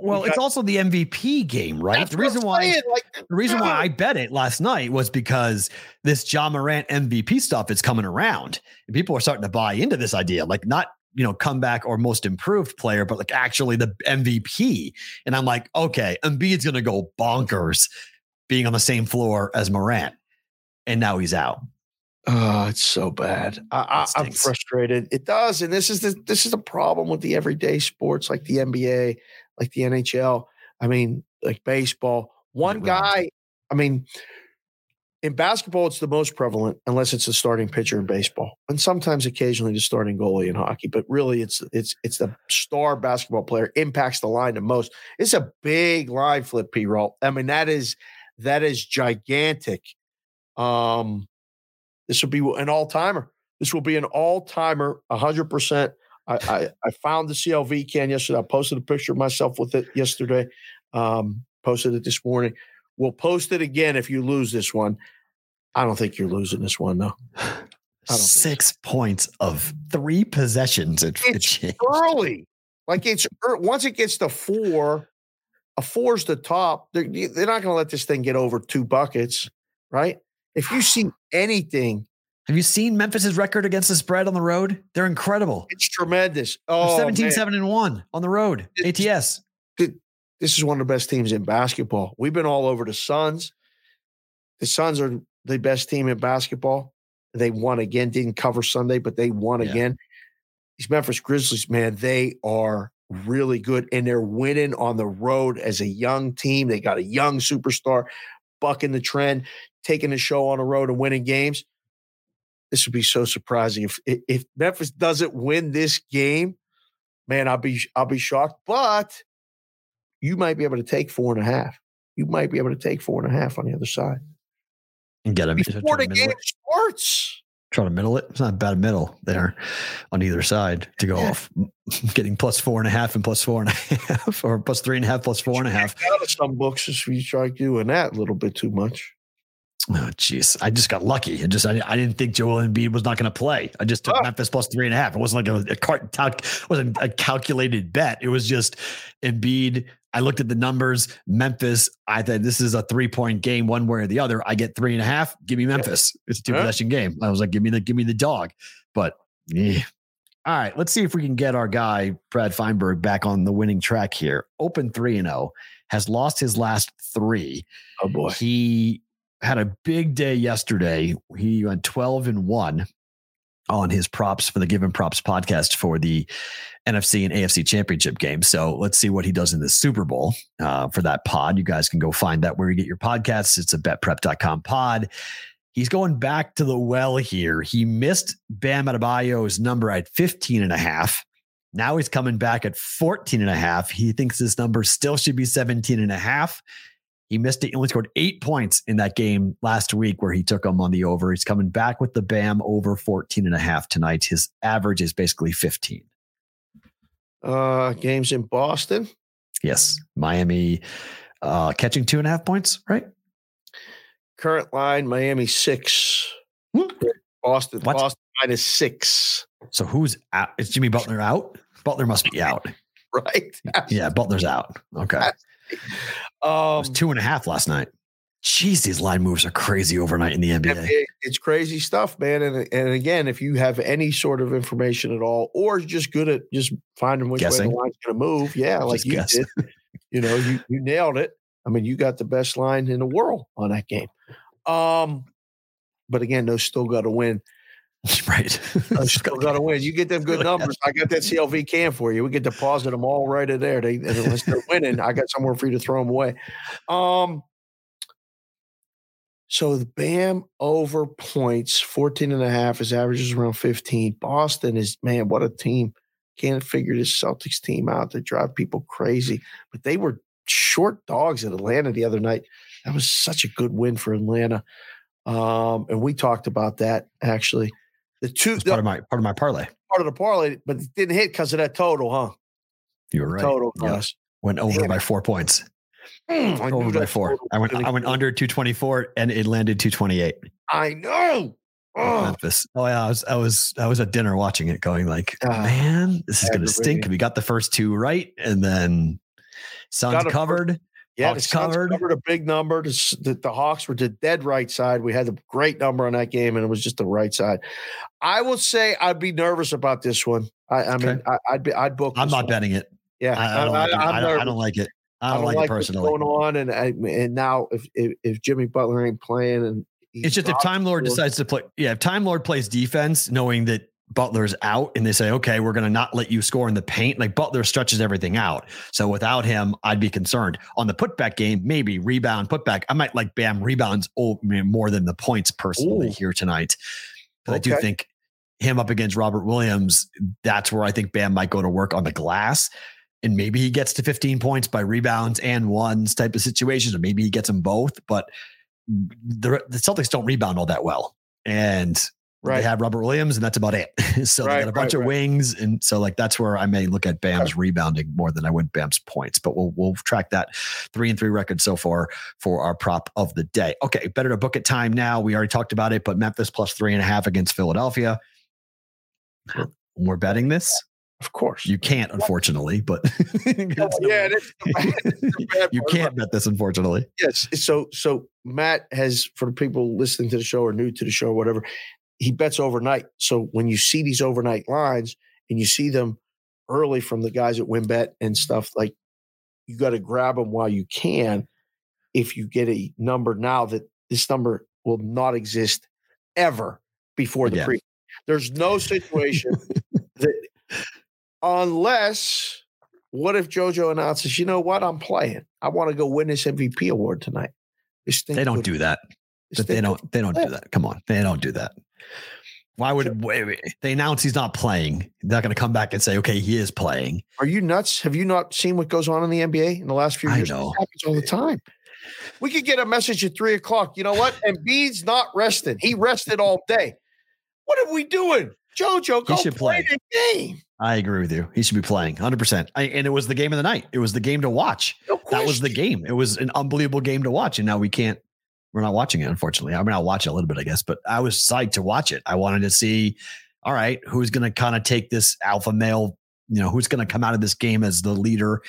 Well, it's also the MVP game, right? The reason why like, the reason why. I bet it last night was because this Ja Morant MVP stuff is coming around, and people are starting to buy into this idea. Like not you know comeback or most improved player, but like actually the MVP. And I'm like, okay, Embiid's going to go bonkers being on the same floor as Morant, and now he's out. Oh, it's so bad. I, I'm frustrated. It does, and this is the this is the problem with the everyday sports like the NBA, like the NHL. I mean, like baseball. One guy. I mean, in basketball, it's the most prevalent, unless it's the starting pitcher in baseball, and sometimes occasionally the starting goalie in hockey. But really, it's it's it's the star basketball player impacts the line the most. It's a big line flip, P. Roll. I mean, that is that is gigantic. Um, this will be an all timer. This will be an all timer, hundred percent. I, I I found the CLV can yesterday. I posted a picture of myself with it yesterday. Um, posted it this morning. We'll post it again if you lose this one. I don't think you're losing this one though. don't think so. Six points of three possessions. It, it It's changed. early. Like it's once it gets to four, a four's the top. They're, they're not going to let this thing get over two buckets, right? If you see anything, Have you seen Memphis's record against the spread on the road? They're incredible. it's tremendous. Oh, 17, man. 7, and 1 on the road. It's- ATS. this is one of the best teams in basketball. We've been all over the Suns. The Suns are the best team in basketball. They won again, didn't cover Sunday, but they won Yeah. again. These Memphis Grizzlies, man, they are really good and they're winning on the road as a young team. They got a young superstar bucking the trend, taking the show on the road and winning games. This would be so surprising if if- Memphis doesn't win this game. Man, I'll be I'll be shocked. But you might be able to take four and a half. You might be able to take four and a half on the other side And get him. before the game starts. Try to middle it. It's not a bad middle there on either side to go Yeah. off. Getting plus four and a half and plus four and a half, or plus three and a half, plus four and a half. Out of some books, if you try doing that a little bit too much. Oh, jeez. I just got lucky. I just, I, I didn't think Joel Embiid was not going to play. I just took Oh. Memphis plus three and a half. It wasn't like a, a cart, calc, wasn't a calculated bet. It was just Embiid. I looked at the numbers. Memphis, I thought this is a three point game, one way or the other. I get three and a half. Give me Memphis. It's a two possession game. I was like, give me the, give me the dog. But yeah. All right, let's see if we can get our guy Brad Feinberg back on the winning track here. Open three and zero, has lost his last three. Oh boy. He had a big day yesterday. He went 12 and 1 on his props for the Given Props podcast for the NFC and AFC championship game. So let's see what he does in the Super Bowl uh, for that pod. You guys can go find that where you get your podcasts. It's a betprep.com pod. He's going back to the well here. He missed Bam Adebayo's number at 15 and a half. Now he's coming back at 14 and a half. He thinks this number still should be 17 and a half. He missed it. He only scored eight points in that game last week where he took him on the over. He's coming back with the BAM over 14 and a half tonight. His average is basically 15. Uh, games in Boston. Yes. Miami uh, catching two and a half points, right? Current line Miami six. Hmm. Boston. Boston minus six. So who's out? Is Jimmy Butler out? Butler must be out. Right. Yeah, Butler's out. Okay. It Um, was two and a half last night. Jeez, these line moves are crazy overnight in the NBA. it's crazy stuff, man. And and again, if you have any sort of information at all, or just good at just finding which way the line's going to move, yeah, like Just you guess. did, you know, you you nailed it. I mean, you got the best line in the world on that game. Um, but again, those still got to win. right. Those still got to win. You get them good numbers. I got that CLV can for you. We get deposit them all right in there. They unless they're winning, I got somewhere for you to throw them away. Um. So the BAM over points, 14 and a half. His average is around 15. Boston is, man, what a team. Can't figure this Celtics team out. They drive people crazy. But they were short dogs at Atlanta the other night. That was such a good win for Atlanta. Um, and we talked about that actually. The two the, part of my part of my parlay. part of the parlay, but it didn't hit because of that total, huh? You were right. Total Yeah. Went over Damn by four points. Mm, I over by four. I went I went under 224 and it landed 228. I know. Oh, Memphis. Oh yeah, I was I was I was at dinner watching it, going like, Ah, man, this is gonna stink. We got the first two right, and then Suns covered. Yeah, Hawks the covered. covered a big number. The, the, Hawks were the dead right side. We had a great number on that game, and it was just the right side. I will say I'd be nervous about this one. I, I mean, Okay. I, I'd be I'd book. I'm not one. betting it. Yeah, I, I don't like it. I'm I don't, I don't like it. I I don't, don't like, like it personally. what's going on, and I, and now if, if if Jimmy Butler ain't playing, and It's just if Time Lord decides to play, yeah, if Time Lord plays defense, knowing that Butler's out, and they say, okay, we're going to not let you score in the paint, like Butler stretches everything out. So without him, I'd be concerned. On the putback game, maybe rebound, putback. I might like Bam rebounds more than the points personally Ooh. here tonight. But I do think him up against Robert Williams, that's where I think Bam might go to work on the glass. And maybe he gets to 15 points by rebounds and ones type of situations, or maybe he gets them both. But the, the Celtics don't rebound all that well. And Right. they have Robert Williams, and that's about it. so they got a bunch right, of right. wings. And so like that's where I may look at Bam's rebounding more than I would Bam's points. But we'll we'll track that three and three record so far for our prop of the day. Okay, better to book it time now. We already talked about it, but Memphis plus three and a half against Philadelphia. We're betting this. of course. You can't, unfortunately, but yeah, that's the bad- that's the bad you can't bet this, unfortunately. Yes. So so Matt has for the people listening to the show or new to the show or whatever, he bets overnight. So when you see these overnight lines and you see them early from the guys at WinBet and stuff, like you got to grab them while you can. If you get a number now that this number will not exist ever before the Again. pre. There's no situation that unless what if JoJo announces, you know what, I'm playing. I want to go win this MVP award tonight. This They don't do that. But they don't. They don't do that. Come on, they don't do that. Why would they announce he's not playing? They're not going to come back and say, "Okay, he is playing." Are you nuts? Have you not seen what goes on in the NBA in the last few I years? know. It happens all the time. We could get a message at three o'clock. You know what? Embiid's not resting. He rested all day. What are we doing? JoJo, go should play, play. the game. I agree with you. He should be playing 100. percent And it was the game of the night. It was the game to watch. No That was the game. It was an unbelievable game to watch, and now we can't. We're not watching it, unfortunately. I mean, I'll watch it a little bit, I guess, but I was psyched to watch it. I wanted to see, all right, who's going to kind of take this alpha male, you know, who's going to come out of this game as the leader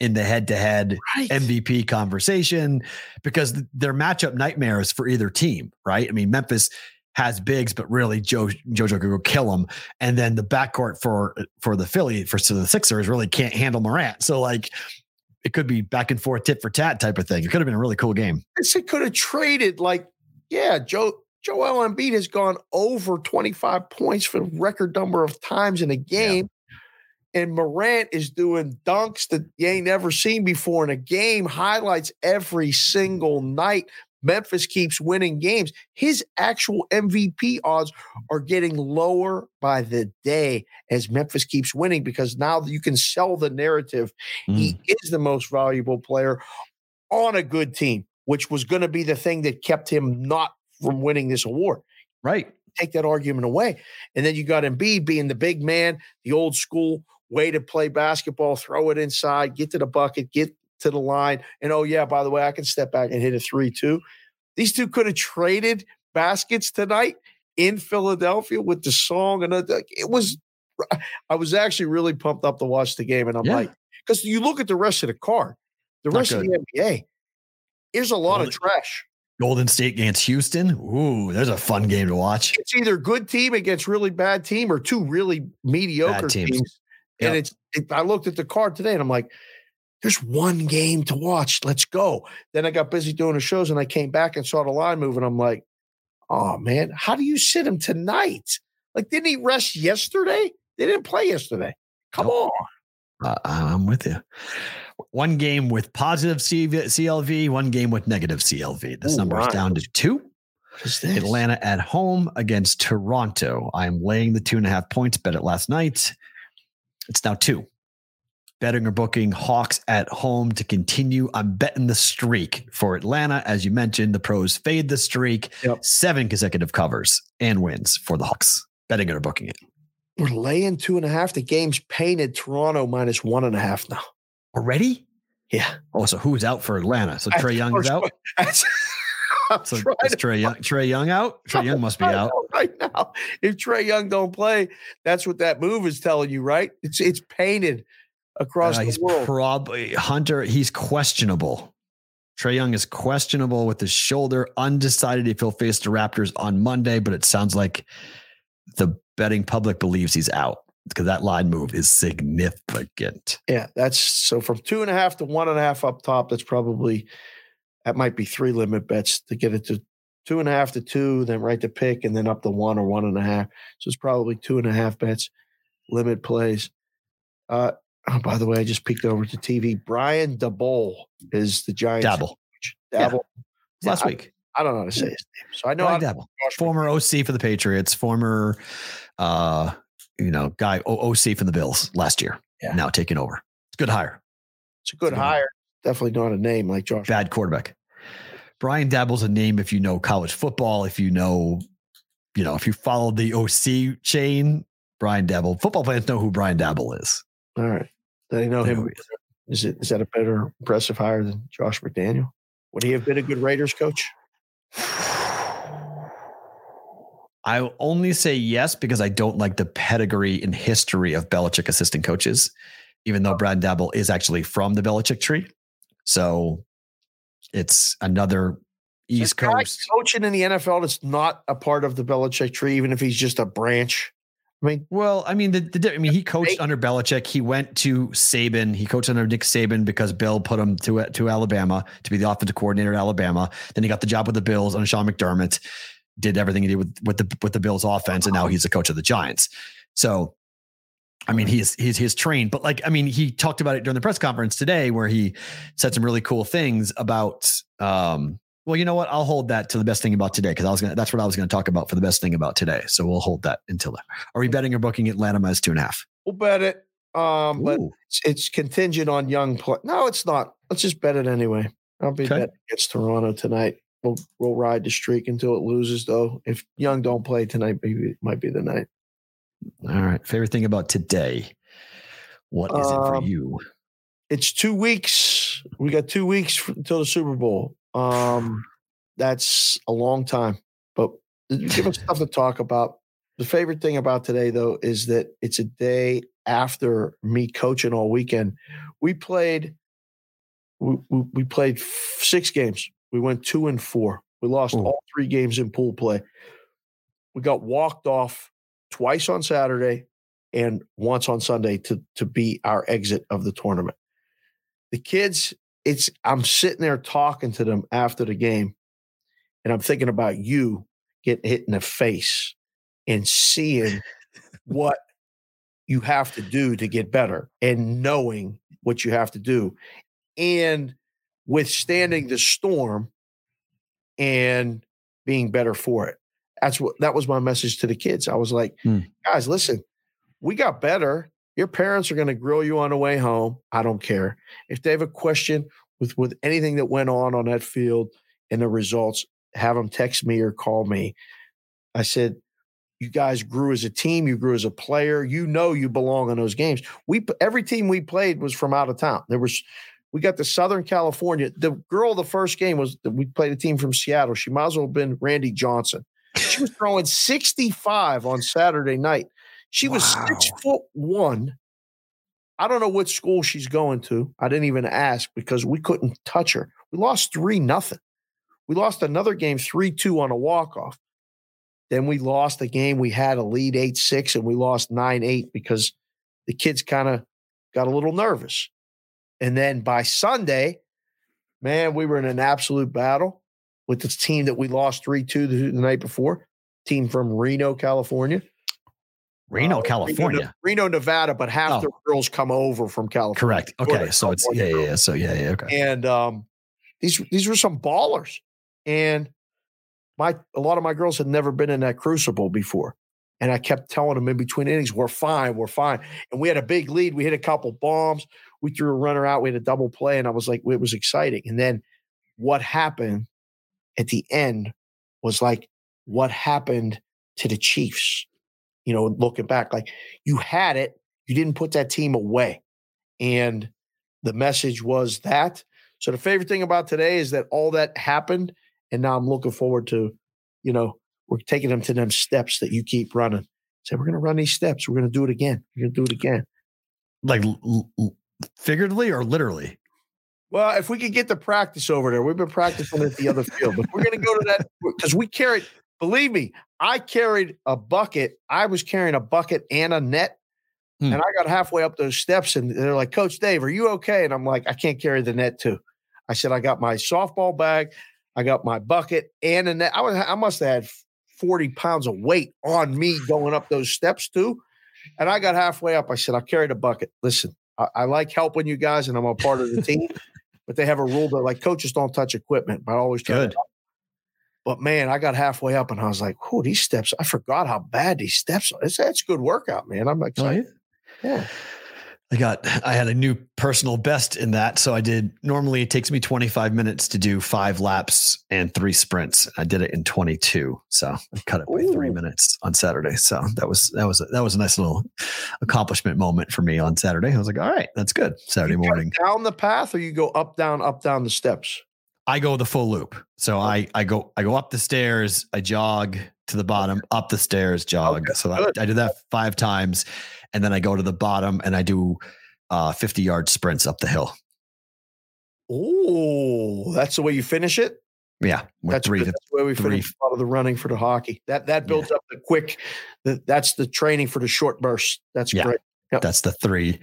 in the head to head MVP conversation because their matchup nightmares for either team, right? I mean, Memphis has bigs, but really Joe Jojo could go kill them, and then the backcourt for for the Philly for so the Sixers really can't handle Morant. So like, it could be back and forth, tit for tat type of thing. It could have been a really cool game. It could have traded like, yeah, Joe Joel Embiid has gone over 25 points for the record number of times in a game. And Morant is doing dunks that you ain't never seen before in a game, highlights every single night. Memphis keeps winning games. His actual MVP odds are getting lower by the day as Memphis keeps winning because now you can sell the narrative. He mm. is the most valuable player on a good team, which was going to be the thing that kept him not from winning this award. Right. Take that argument away. And then you got Embiid being the big man, the old school way to play basketball, throw it inside, get to the bucket, get to the line. And oh, yeah, by the way, I can step back and hit a three too. These two could have traded baskets tonight in Philadelphia with the song. And uh, it was, I was actually really pumped up to watch the game. And I'm Yeah. like, because you look at the rest of the card, the Not rest of the NBA, there's a lot Well, of trash. Golden State against Houston. Ooh, there's a fun game to watch. It's either good team against really bad team or two really mediocre teams. teams. And Yep. it's, it, I looked at the card today and I'm like, there's one game to watch. Let's go. Then I got busy doing the shows and I came back and saw the line move and I'm like, oh man, how do you sit him tonight? Like, didn't he rest yesterday? They didn't play yesterday. Come Nope. on. Uh, I'm with you. One game with positive CLV, one game with negative CLV. This Ooh, number is down to two. What is this? Atlanta at home against Toronto. I'm laying the two and a half points. Bet it last night. It's now two. Betting or booking Hawks at home to continue. I'm betting the streak for Atlanta. As you mentioned, the pros fade the streak. Yep. Seven consecutive covers and wins for the Hawks. Betting it or booking it. We're laying two and a half. The game's painted Toronto minus one and a half now. Already? Yeah. Oh, so who's out for Atlanta? So Trae Young is out. one. That's- I'm So is Trae Young, Trae Young out? Trae Young must be out. right now. If Trae Young don't play, that's what that move is telling you, right? It's it's painted across Uh, the he's world. probably Hunter. He's questionable. Trae Young is questionable with his shoulder, undecided if he'll face the Raptors on Monday, but it sounds like the betting public believes he's out because that line move is significant. yeah, that's so from two and a half to one and a half up top. That's probably that might be three limit bets to get it to two and a half to two, then right to pick, and then up to one or one and a half. So it's probably two and a half bets, limit plays. Uh, oh, by the way, I just peeked over to TV. Brian Daboll is the Giants. Daboll coach. Yeah. Last I- week. I don't know how to say his name, so I know Brian Daboll, former OC for the Patriots, former, uh, you know, guy O- OC for the Bills last year. Yeah. Now taking over. It's a good hire. It's a good It's a good hire. Definitely not a name like Josh. bad quarterback. Brian Daboll's a name if you know college football, if you know, you know, if you follow the OC chain, Brian Daboll. Football fans know who Brian Daboll is. All right. They know him. know who he is. It is that a better impressive hire than Josh McDaniels? Would he have been a good Raiders coach? I only say yes because I don't like the pedigree and history of Belichick assistant coaches, even though Brad Daboll is actually from the Belichick tree. So it's another East Coast. coaching in the NFL that's not a part of the Belichick tree, even if he's just a branch. I mean, Well, I mean, the, the I mean, he coached under Belichick. He went to Saban. He coached under Nick Saban because Bill put him to to Alabama to be the offensive coordinator at Alabama. Then he got the job with the Bills under Sean McDermott. Did everything he did with with the with the Bills offense, and now he's the coach of the Giants. So, I mean, he's he's he's trained. But like, I mean, he talked about it during the press conference today, where he said some really cool things about. um well, you know what? I'll hold that to the best thing about today because I was gonna. That's what I was gonna talk about for the best thing about today. So we'll hold that until then. Are we betting or booking Atlanta minus two and a half? we'll bet it. Um, but it's, it's contingent on young play. No, it's not. Let's just bet it anyway. I'll be Okay. betting against Toronto tonight. We'll we'll ride the streak until it loses. Though, if Young don't play tonight, maybe it might be the night. All right. Favorite thing about today? What is it for Um, you? It's two weeks. We got two weeks until the Super Bowl. Um, that's a long time, but give us stuff to talk about. The favorite thing about today, though, is that it's a day after me coaching all weekend. We played. We, we, we played f- six games. We went two and four. We lost Ooh. all three games in pool play. We got walked off twice on Saturday and once on Sunday to to be our exit of the tournament. The kids, it's I'm sitting there talking to them after the game, and I'm thinking about you getting hit in the face and seeing what you have to do to get better and knowing what you have to do and withstanding the storm and being better for it. That's what that was my message to the kids. I was like, Hmm. guys, listen, we got better. Your parents are going to grill you on the way home. I don't care. If they have a question with with anything that went on on that field and the results, have them text me or call me. I said, you guys grew as a team. You grew as a player. You know you belong in those games. We every team we played was from out of town. There was we got to Southern California. The girl the first game was we played a team from Seattle. She might as well have been Randy Johnson. She was throwing 65 on Saturday night. She was six Wow. foot one. I don't know what school she's going to. I didn't even ask because we couldn't touch her. We lost three nothing. We lost another game three two on a walk off. Then we lost a game. We had a lead eight six and we lost nine eight because the kids kind of got a little nervous. And then by Sunday, man, we were in an absolute battle with this team that we lost three two the, the night before. Team from Reno, California. Reno, Uh, California. Reno, Nevada, but half the Oh. girls come over from California. Correct. Okay. So it's yeah, yeah, yeah. So yeah, yeah. Okay. and um, these these were some ballers. And my a lot of my girls had never been in that crucible before. And I kept telling them in between innings, we're fine, we're fine. And we had a big lead. We hit a couple bombs. We threw a runner out. We had a double play. And I was like, it was exciting. And then what happened at the end was like what happened to the Chiefs. You know, looking back, like you had it, you didn't put that team away. And the message was that. So the favorite thing about today is that all that happened, and now I'm looking forward to, you know, we're taking them to them steps that you keep running. Say we're going to run these steps. We're going to do it again. We're going to do it again. Like l- l- figuratively or literally? Well, if we could get the practice over there, we've been practicing at the other field, but we're going to go to that because we carried, believe me, I carried a bucket. I was carrying a bucket and a net. Hmm. And I got halfway up those steps and they're like, Coach Dave, are you okay? And I'm like, I can't carry the net too. I said, I got my softball bag, I got my bucket and a net. I was, I must have had 40 pounds of weight on me going up those steps too. And I got halfway up. I said, I'll carry the bucket. Listen, I, I like helping you guys and I'm a part of the team but they have a rule that like coaches don't touch equipment, but I always try Good. to. But man, I got halfway up and I was like, "Oh, these steps! I forgot how bad these steps are. It's that's a good workout, man. I'm excited." Oh, yeah. yeah. I got I had a new personal best in that. So I did normally it takes me 25 minutes to do five laps and three sprints. I did it in 22. So I cut it by Ooh. three minutes on Saturday. So that was that was a, that was a nice little accomplishment moment for me on Saturday. I was like, all right, that's good. Saturday morning. Down the path or you go up, down, up, down the steps? I go the full loop. So I I go I go up the stairs, I jog to the bottom, up the stairs, jog. Okay. So I, I did that five times and then I go to the bottom and I do uh, 50 yard sprints up the hill. Oh, that's the way you finish it. Yeah, that's, three, that's the way we three. finish a lot of the running for the hockey. That that builds yeah. up the quick. The, that's the training for the short bursts. That's yeah. great. Yep. That's the three.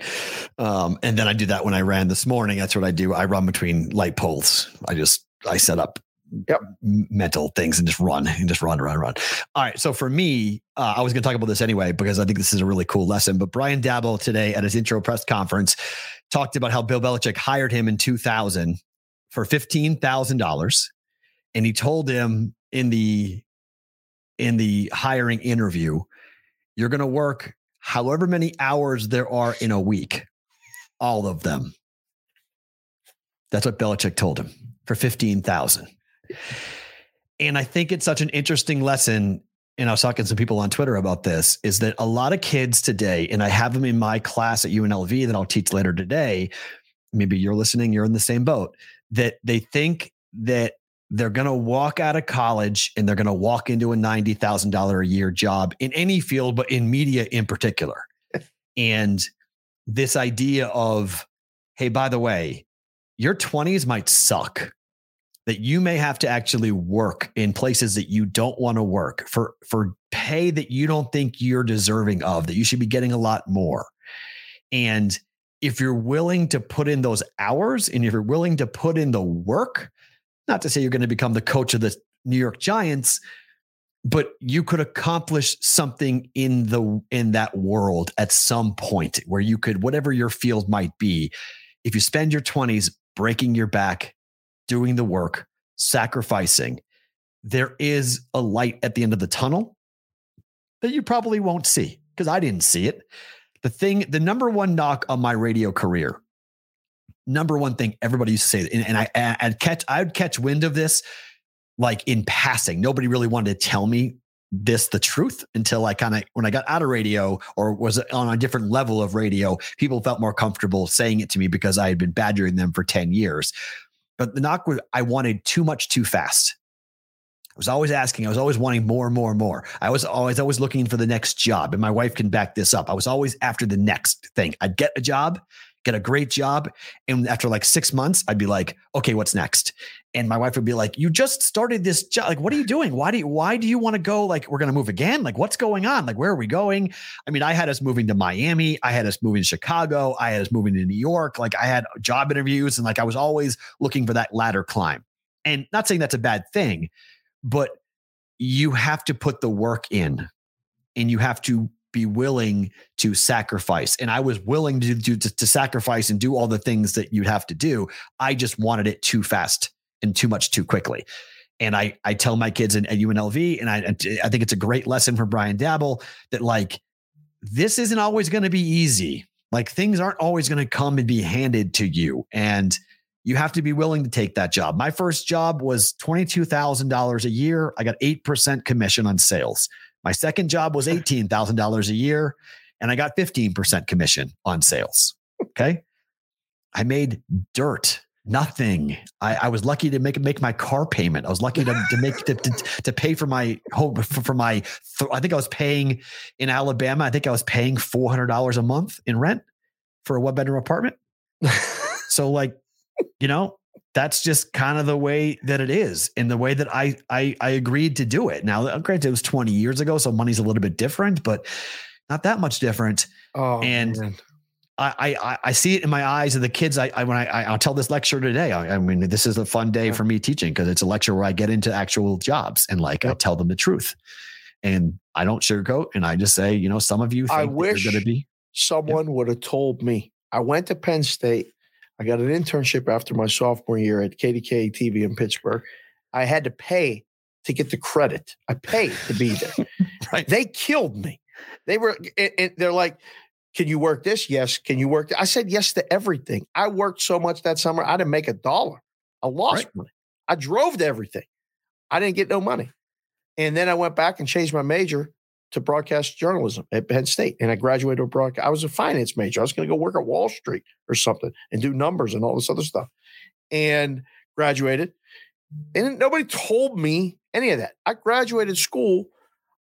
Um, and then I do that when I ran this morning. That's what I do. I run between light poles. I just I set up yep. mental things and just run and just run, run, run. All right. So for me, uh, I was going to talk about this anyway because I think this is a really cool lesson. But Brian Daboll today at his intro press conference talked about how Bill Belichick hired him in 2000 for fifteen thousand dollars, and he told him in the in the hiring interview, you're going to work however many hours there are in a week, all of them. That's what Belichick told him for 15,000. And I think it's such an interesting lesson. And I was talking to some people on Twitter about this is that a lot of kids today, and I have them in my class at UNLV that I'll teach later today. Maybe you're listening, you're in the same boat, that they think that they're going to walk out of college and they're going to walk into a $90,000 a year job in any field, but in media in particular. and this idea of, hey, by the way, your 20s might suck that you may have to actually work in places that you don't want to work for for pay that you don't think you're deserving of that you should be getting a lot more and if you're willing to put in those hours and if you're willing to put in the work not to say you're going to become the coach of the New York Giants but you could accomplish something in the in that world at some point where you could whatever your field might be if you spend your 20s breaking your back doing the work, sacrificing, there is a light at the end of the tunnel that you probably won't see because I didn't see it. The thing, the number one knock on my radio career, number one thing everybody used to say, and, and I, I'd catch, I would catch wind of this like in passing. Nobody really wanted to tell me this the truth until I kind of when I got out of radio or was on a different level of radio, people felt more comfortable saying it to me because I had been badgering them for 10 years. But the knock was I wanted too much too fast. I was always asking, I was always wanting more and more and more. I was always always looking for the next job. And my wife can back this up. I was always after the next thing. I'd get a job, get a great job. And after like six months, I'd be like, okay, what's next? and my wife would be like, "You just started this job. Like, what are you doing? Why do you why do you want to go? Like, we're gonna move again? Like, what's going on? Like, where are we going?" I mean, I had us moving to Miami, I had us moving to Chicago, I had us moving to New York. Like, I had job interviews, and like I was always looking for that ladder climb. And not saying that's a bad thing, but you have to put the work in, and you have to be willing to sacrifice. And I was willing to do to, to sacrifice and do all the things that you'd have to do. I just wanted it too fast and too much too quickly. And I I tell my kids in, at UNLV, and I I think it's a great lesson for Brian Daboll that like this isn't always going to be easy. Like things aren't always going to come and be handed to you, and you have to be willing to take that job. My first job was twenty two thousand dollars a year. I got eight percent commission on sales. My second job was eighteen thousand dollars a year, and I got fifteen percent commission on sales. Okay, I made dirt Nothing. I, I, was lucky to make make my car payment. I was lucky to, to make to, to, to, pay for my home for, for my. I think I was paying in Alabama. I think I was paying four hundred dollars a month in rent for a one bedroom apartment. so like, you know, that's just kind of the way that it is in the way that I I I agreed to do it. Now, granted, it was 20 years ago, so money's a little bit different, but not that much different. Oh, and man. I, I I see it in my eyes of the kids. I, I when I I'll tell this lecture today. I, I mean, this is a fun day for me teaching because it's a lecture where I get into actual jobs and like I tell them the truth, and I don't sugarcoat. And I just say, you know, some of you think I wish- you're going to be someone would have told me. I went to Penn State. I got an internship after my sophomore year at KDK TV in Pittsburgh. I had to pay to get the credit. I paid to be there. Right. They killed me. They were, and- they're like, can you work this? Yes. Can you work? th-" I said yes to everything. I worked so much that summer, I didn't make a dollar. I lost Right. money. I drove to everything. I didn't get no money. And then I went back and changed my major to broadcast journalism at Penn State. And I graduated with broadcast. I was a finance major. I was going to go work at Wall Street or something and do numbers and all this other stuff. And graduated. And nobody told me any of that. I graduated school.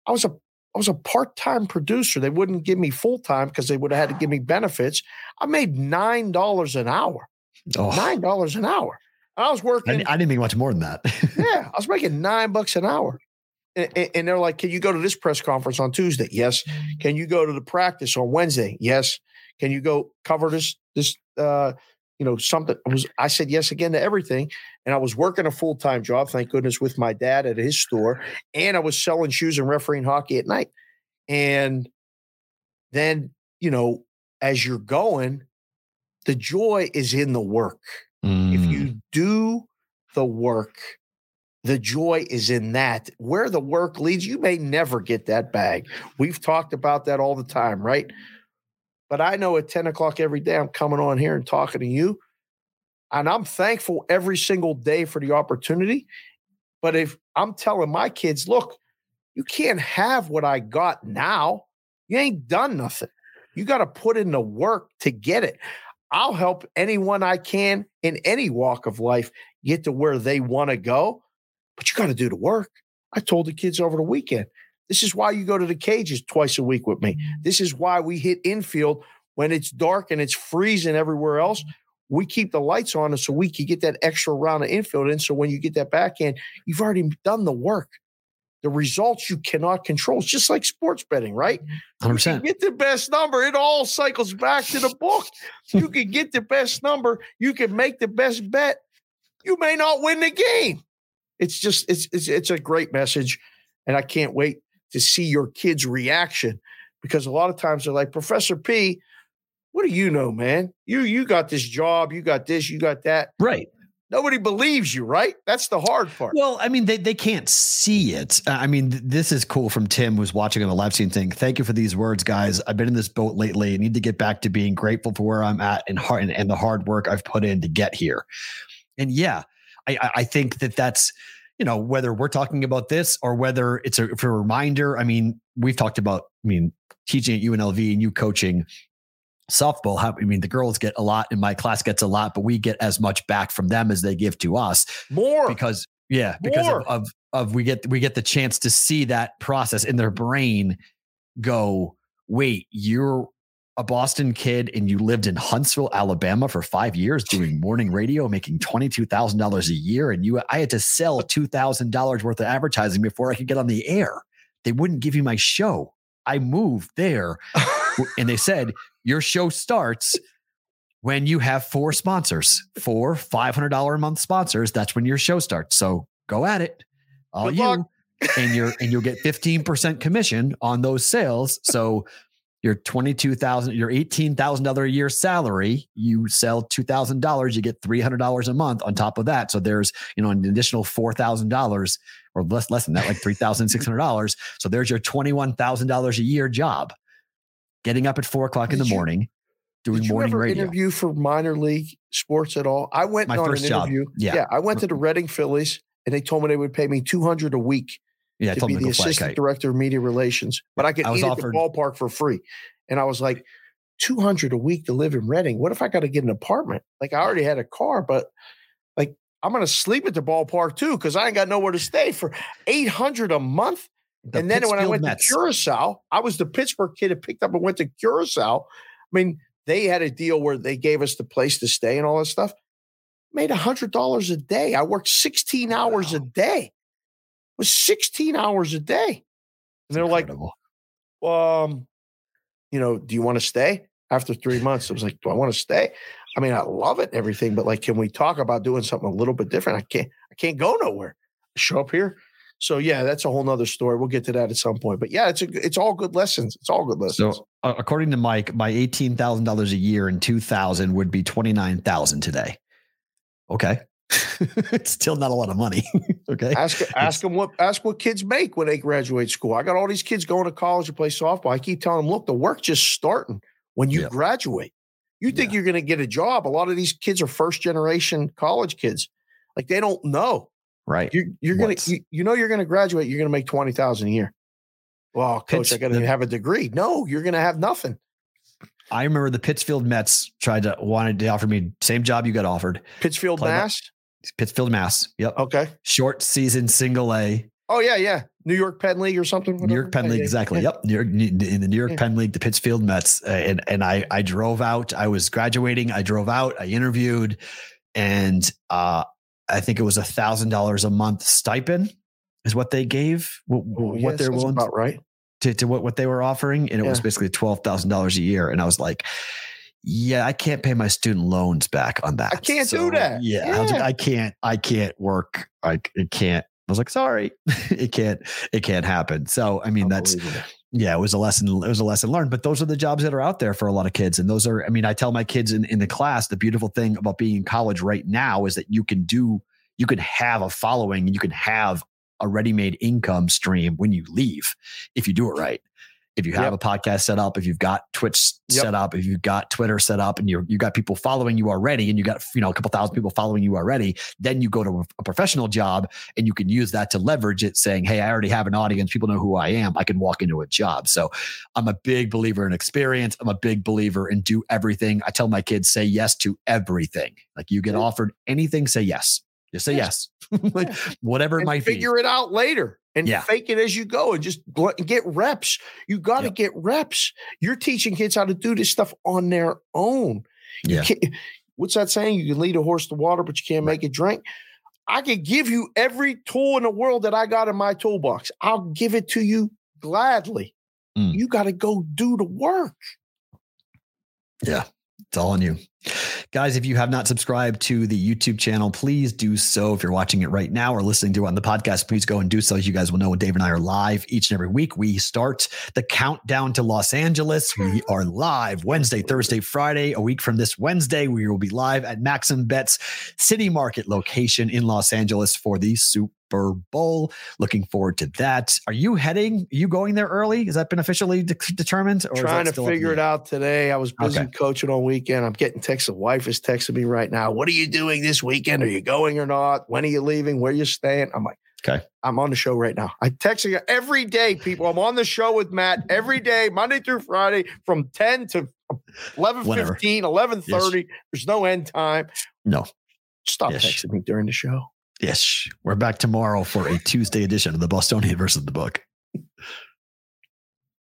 I was a I was a part-time producer. They wouldn't give me full-time because they would have had to give me benefits. I made nine dollars an hour. Nine dollars an hour. And I was working didn't- I didn't make much more than that. yeah, I was making nine bucks an hour. And, and- they're like, can you go to this press conference on Tuesday? Yes. Can you go to the practice on Wednesday? Yes. Can you go cover this, this, uh, you know, something? I was, I said yes again to everything. And I was working a full time job, thank goodness, with my dad at his store. And I was selling shoes and refereeing hockey at night. And then, you know, as you're going, the joy is in the work if Mm. you do the work, the joy is in that. Where the work leads, you may never get that bag. We've talked about that all the time, right? But I know at 10 o'clock every day, I'm coming on here and talking to you. And I'm thankful every single day for the opportunity. But if I'm telling my kids, look, you can't have what I got now, you ain't done nothing. You got to put in the work to get it. I'll help anyone I can in any walk of life get to where they want to go, but you got to do the work. I told the kids over the weekend, this is why you go to the cages twice a week with me. Mm. This is why we hit infield when it's dark and it's freezing everywhere else. Mm. We keep the lights on so we can get that extra round of infield in. So when you get that backhand, you've already done the work. The results you cannot control. It's just like sports betting, right? Mm-hmm. You 100%. can get the best number. It all cycles back to the book. You can get the best number. You can make the best bet. You may not win the game. It's just it's it's, it's a great message, and I can't wait to see your kids' reaction because a lot of times they're like, Professor P, what do you know, man? You you got this job, you got this, you got that. Right. Nobody believes you, right? That's the hard part. Well, I mean, they, they can't see it. Uh, I mean, th- this is cool from Tim, who's watching on the live stream thing. Thank you for these words, guys. I've been in this boat lately. I need to get back to being grateful for where I'm at and hard and, and the hard work I've put in to get here. And yeah, I, I- think that that's, you know, whether we're talking about this or whether it's a, for a reminder. I mean, we've talked about, I mean, teaching at UNLV and you coaching softball. How, I mean, the girls get a lot and my class gets a lot, but we get as much back from them as they give to us More. because yeah because of, of of we get we get the chance to see that process in their brain go wait you're a boston kid and you lived in huntsville alabama for five years doing morning radio making $22000 a year and you i had to sell $2000 worth of advertising before i could get on the air they wouldn't give you my show i moved there and they said your show starts when you have four sponsors, four $500 a month sponsors, that's when your show starts. So go at it. All Good you and you're and you'll get 15% commission on those sales. So your 22,000 your $18,000 a year salary, you sell $2,000, you get $300 a month on top of that. So there's, you know, an additional $4,000 or less less than that like $3,600. So there's your $21,000 a year job. Getting up at four o'clock in the you- morning, doing Did you morning ever radio. interview for minor league sports at all? I went My on first an job, interview. yeah. I went to mm-hmm. the Reading Phillies, and they told me they would pay me two hundred a week Yeah, to be to the go fly a assistant director of media relations, but I could I eat offered- at the ballpark for free. And I was like, two hundred a week to live in Reading. What if I got to get an apartment? Like I already had a car, but like I'm gonna sleep at the ballpark too because I ain't got nowhere to stay for eight hundred a month. The and then when I went Mets. to Curacao, I was the Pittsburgh kid that picked up and went to Curacao. I mean, they had a deal where they gave us the place to stay and all that stuff. Made a hundred dollars a day. I worked 16 hours a day. It was 16 hours a day. And they're Incredible. like, um, you know, do you want to stay? After three months, I was like, do I want to stay? I mean, I love it and everything, but like, can we talk about doing something a little bit different? I can't, I can't go nowhere. I show up here. So yeah, that's a whole nother story. We'll get to that at some point. But yeah, it's a, it's all good lessons. It's all good lessons. So, uh, according to Mike, my eighteen thousand dollars a year in two thousand would be twenty nine thousand today. Okay, it's still not a lot of money. okay, ask ask them what ask what kids make when they graduate school. I got all these kids going to college to play softball. I keep telling them, look, the work just starting when you Yep. graduate. You think you're going to get a job? A lot of these kids are first generation college kids. Like they don't know. right. You're you're gonna you, you know you're gonna graduate. You're gonna make twenty thousand a year. Well, coach, I got to have a degree. No, you're gonna have nothing. I remember the Pittsfield Mets tried to wanted to offer me same job you got offered. Pittsfield, Mass. Pittsfield, Mass. Yep. Okay. Short season, single A. Oh yeah, yeah. New York Penn League or something. New. York Penn League, exactly. yeah. Yep, New York, in the New York Yeah. Penn League, the Pittsfield Mets, uh, and and I I drove out. I was graduating. I drove out. I interviewed, and uh, I think it was a thousand dollars a month stipend is what they gave. What, Oh, yeah, what they're willing about right. to, to what what they were offering, and it was basically twelve thousand dollars a year. And I was like. Yeah, I can't pay my student loans back on that. I can't do that. Yeah, I, was like, I can't. I can't work. I it can't. I was like, sorry, it can't. It can't happen. So, I mean, that's yeah, it was a lesson. It was a lesson learned. But those are the jobs that are out there for a lot of kids, and those are. I mean, I tell my kids in in the class the beautiful thing about being in college right now is that you can do, you can have a following, and you can have a ready-made income stream when you leave if you do it right. If you have Yep. a podcast set up, if you've got Twitch Yep. set up, if you've got Twitter set up, and you you got people following you already, and you got you know a couple thousand people following you already, then you go to a, professional job and you can use that to leverage it, saying, "Hey, I already have an audience. People know who I am. I can walk into a job." So, I'm a big believer in experience. I'm a big believer in do everything. I tell my kids, say yes to everything. Like you get offered anything, say yes. Just say yes, like whatever it and might be. figure it out later and Yeah. fake it as you go and just get reps. You got to Yep. get reps. You're teaching kids how to do this stuff on their own. Yeah. what's that saying? You can lead a horse to water, but you can't make it drink. I can give you every tool in the world that I got in my toolbox. I'll give it to you gladly. Mm. You got to go do the work. Yeah, it's all on you. Guys, if you have not subscribed to the YouTube channel, please do so. If you're watching it right now or listening to it on the podcast, please go and do so. As you guys will know, when Dave and I are live each and every week, we start the countdown to Los Angeles. We hmm. are live Wednesday, Thursday, Friday. A week from this Wednesday, we will be live at Maxim Bet's City Market location in Los Angeles for the Super Bowl. Looking forward to that. Are you heading? Are you going there early? Has that been officially de- determined? Or Trying to still up in figure it out today. I was busy Okay. coaching on weekend. I'm getting texts. The wife is texting me right now. What are you doing this weekend? Are you going or not? When are you leaving? Where you staying? I'm like, Okay. I'm on the show right now. I texting her every day, people. I'm on the show with Matt every day, Monday through Friday, from 10 to 11 Whenever. 15, 11 30. There's no end time. No. Stop Yes. texting me during the show. Yes, we're back tomorrow for a Tuesday edition of the Bostonian versus the book.